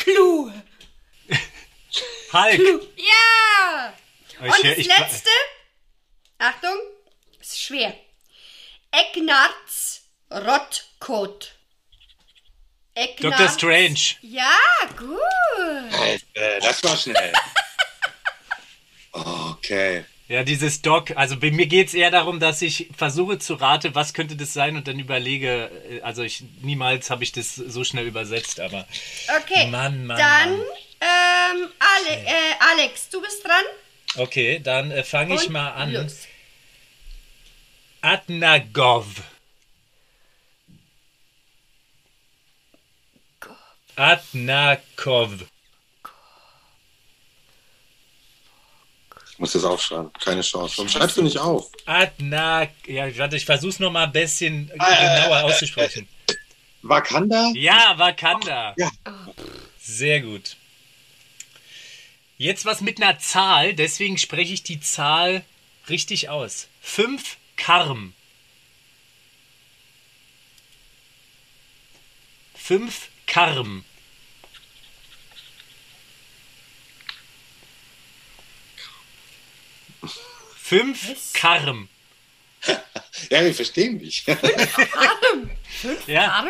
Clou. Hulk. Clou. Ja. Ich- Und das ich- letzte. Achtung, ist schwer. Ecknarz Rottkot. Dr. Strange. Ja, gut. Alter, das war schnell. [LAUGHS] okay. Ja, dieses Doc, also bei mir geht es eher darum, dass ich versuche zu raten, was könnte das sein und dann überlege, äh, also ich niemals habe ich das so schnell übersetzt, aber. Okay. Mann, Mann. Dann, Mann. Ähm, Ale äh, Alex, du bist dran. Okay, dann äh, fange ich mal an. Los. Adnagov. Adnakov. Muss das aufschreiben. Keine Chance. Warum schreibst du nicht auf? Adnak. Ja, warte, ich versuche es nochmal ein bisschen Ah, äh, genauer äh, auszusprechen. Wakanda? Ja, Wakanda. Ja. Sehr gut. Jetzt was mit einer Zahl, deswegen spreche ich die Zahl richtig aus. Fünf Karm. Fünf Karm. Fünf Karm. [LAUGHS] Ja, wir verstehen dich. Ja, Arm?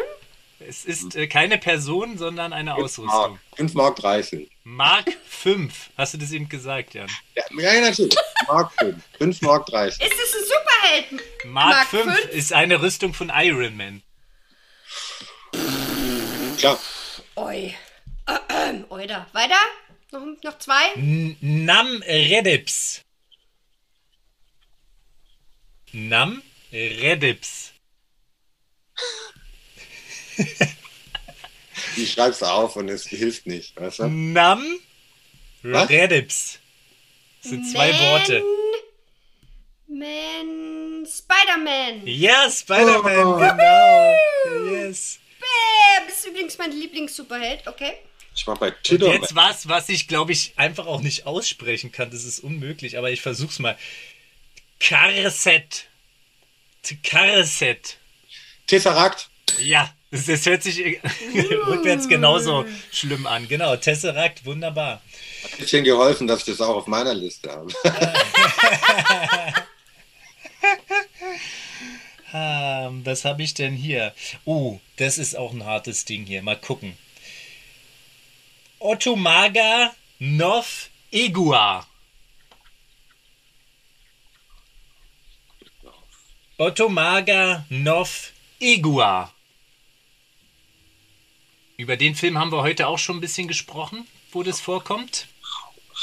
es ist äh, keine Person, sondern eine Ausrüstung. Mark. 5 Mark 30. Mark 5. Hast du das eben gesagt, Jan? Ja, ja natürlich. Mark 5. 5 Mark 30. Ist es ein Superheld? Mark, Mark 5 fünf? ist eine Rüstung von Iron Man. Klar. Oi. Ähm, Oida. Weiter? Noch, noch zwei? N Nam Redips. Nam Redips. Ich schreib's auf und es hilft nicht. Weißt du? Nam Was? Redips. Das sind zwei Man, Worte. Man. Spider-Man. Ja, Spider-Man, Oh. genau. Yes. Bäh, das ist übrigens mein Lieblings-Superheld. Okay. Ich war bei Und Twitter. jetzt was, was ich glaube ich einfach auch nicht aussprechen kann. Das ist unmöglich, aber ich versuch's mal. Karset. Karset. Tesseract. Ja, das, das hört sich [LAUGHS] rückwärts genauso schlimm an. Genau, Tesseract, wunderbar. Hat ein bisschen geholfen, dass ich das auch auf meiner Liste habe. [LAUGHS] Ähm, was habe ich denn hier? Oh, das ist auch ein hartes Ding hier. Mal gucken. Ottomaga Nov Igua. Ottomaga Nov Igua. Über den Film haben wir heute auch schon ein bisschen gesprochen, wo das vorkommt.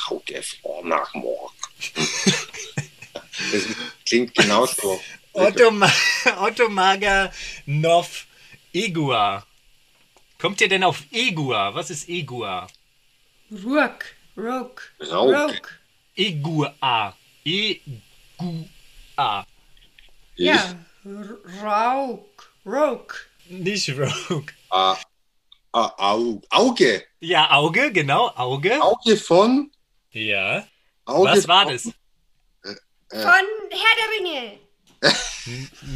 Hauke vor nach morgen. Das [LAUGHS] klingt genauso. Ottoma Ottomaga Nov Igua. Kommt ihr denn auf Igua? Was ist Igua? Rook. Rook. Rauk. Igua. Igua. Ja. Rauk. Rook. Nicht Rogue. Ah, ah, Au, Auge. Ja, Auge, genau, Auge. Auge von. Ja. Auge Was war von- das? Von Herr der Ringe.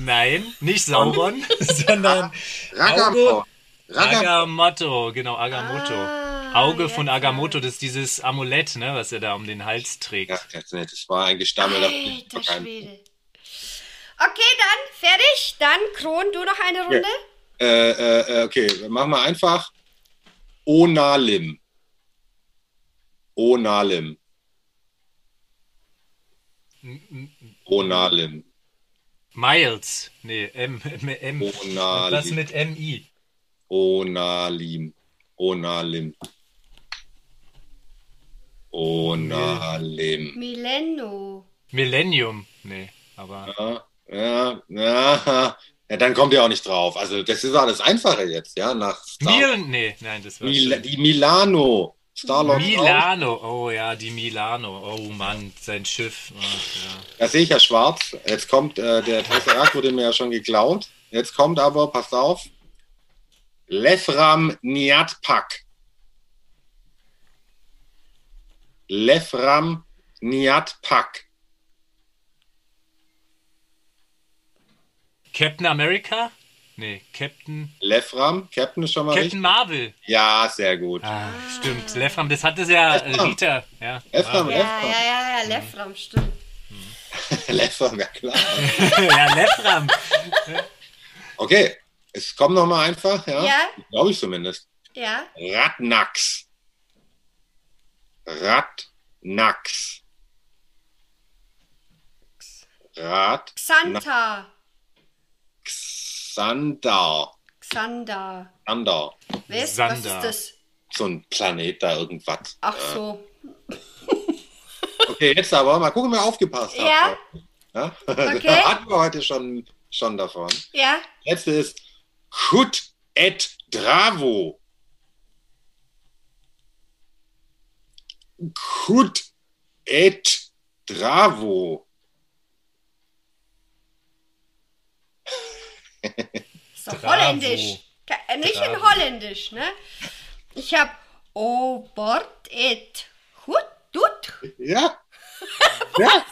Nein, nicht Sauron, [LAUGHS] sondern Ragamuffin. Ragam Agamotto, genau, Agamotto. Ah, Auge jetzt von ja. Agamotto, das ist dieses Amulett, ne, was er da um den Hals trägt. ja, das, nicht, das war ein Gestammel. Alter Schwede. Okay, dann fertig. Dann Kron, du noch eine Runde? Äh, äh, äh, okay, machen wir einfach. Onalim. Onalim. Onalim. Miles. Nee, M. M, M. Onalim. Was mit MI? Onalim. Onalim. Onalim. Millenno. Millennium. Nee, aber. Ja, ja, ja. Ja, dann kommt ihr auch nicht drauf. Also, das ist alles Einfache jetzt, ja, nach Star Mil nee, nein, das war. Mil die Milano. Starlord. Milano. Oh ja, die Milano. Oh Mann, sein Schiff. Ach, ja. Da sehe ich ja schwarz. Jetzt kommt, äh, der Tesseract wurde mir ja schon geklaut. Jetzt kommt aber, passt auf, Lefram Niatpak. Lefram Niatpak. Captain America? Nee, Captain. Lefram, Captain ist schon mal Captain richtig. Marvel. Ja, sehr gut. Ah, stimmt. Lefram, das hatte ja äh, Lefram. Rita. Ja. Lefram. Ja, ja, ja, ja, Lefram, stimmt. [LAUGHS] Lefram, ja klar. [LAUGHS] ja, Lefram. okay, es kommt nochmal einfach, ja? Ja. Glaube ich zumindest. Ja. Radnax. Radnax. Rad. Xanta. Xandar. Xander. Xandar. Was? Ist das? So ein Planet da, irgendwas. Ach so. [LAUGHS] Okay, jetzt aber mal gucken, wer aufgepasst hat. Ja. Ja? Okay. [LAUGHS] Hatten wir heute schon, schon davon. Ja. Letzte ist Chut et Dravo. Chut et Dravo. Ist doch Bravo. holländisch. Ke- äh, Nicht in Bravo. holländisch, ne? Ich hab O Bord et Hut Dut. Ja. [LAUGHS] ja.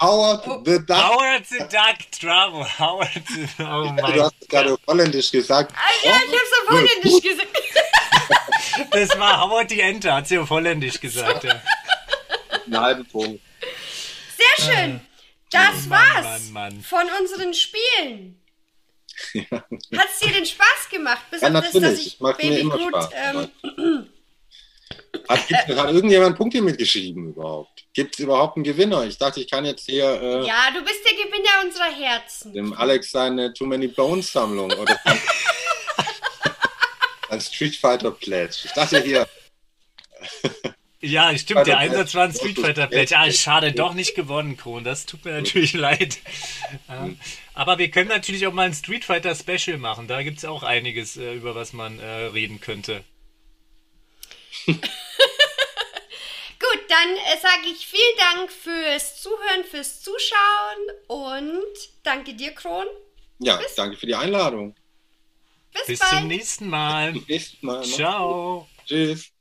Howard the Duck. Howard the Duck, Bravo. Howard the Oh du mein hast gerade holländisch gesagt. Ah, ja, ich hab's auf holländisch gesagt. [LAUGHS] Das war Howard die Ente, hat sie auf Holländisch gesagt. Ja. Einen halben Punkt. Sehr schön. Das Mann, war's Mann, Mann. von unseren Spielen. Hat's dir denn Spaß gemacht? Bis Ja, auf das, dass natürlich. ich Macht mir Baby immer Groot, Spaß. ähm, [CLEARS THROAT] Hat, gibt's- hat irgendjemand Punkte mitgeschrieben überhaupt? Gibt es überhaupt einen Gewinner? Ich dachte, ich kann jetzt hier äh, Ja, du bist der Gewinner unserer Herzen. dem Alex seine Too Many Bones Sammlung oder [LAUGHS] sein Street Fighter Pledge. Ich dachte hier, [LAUGHS] Ja, stimmt, der Einsatz war ein. Street Fighter Pledge. Ah, schade, doch nicht gewonnen, Kron. Das tut mir [LAUGHS] natürlich leid. Aber wir können natürlich auch mal ein Street Fighter Special machen. Da gibt es auch einiges, äh, über was man äh, reden könnte. [LAUGHS] Gut, dann äh, sage ich vielen Dank fürs Zuhören, fürs Zuschauen und danke dir, Kron. ja, danke für die Einladung. Bis, Bis bald. zum nächsten Mal. Bis nächsten Mal. Ciao. Tschüss.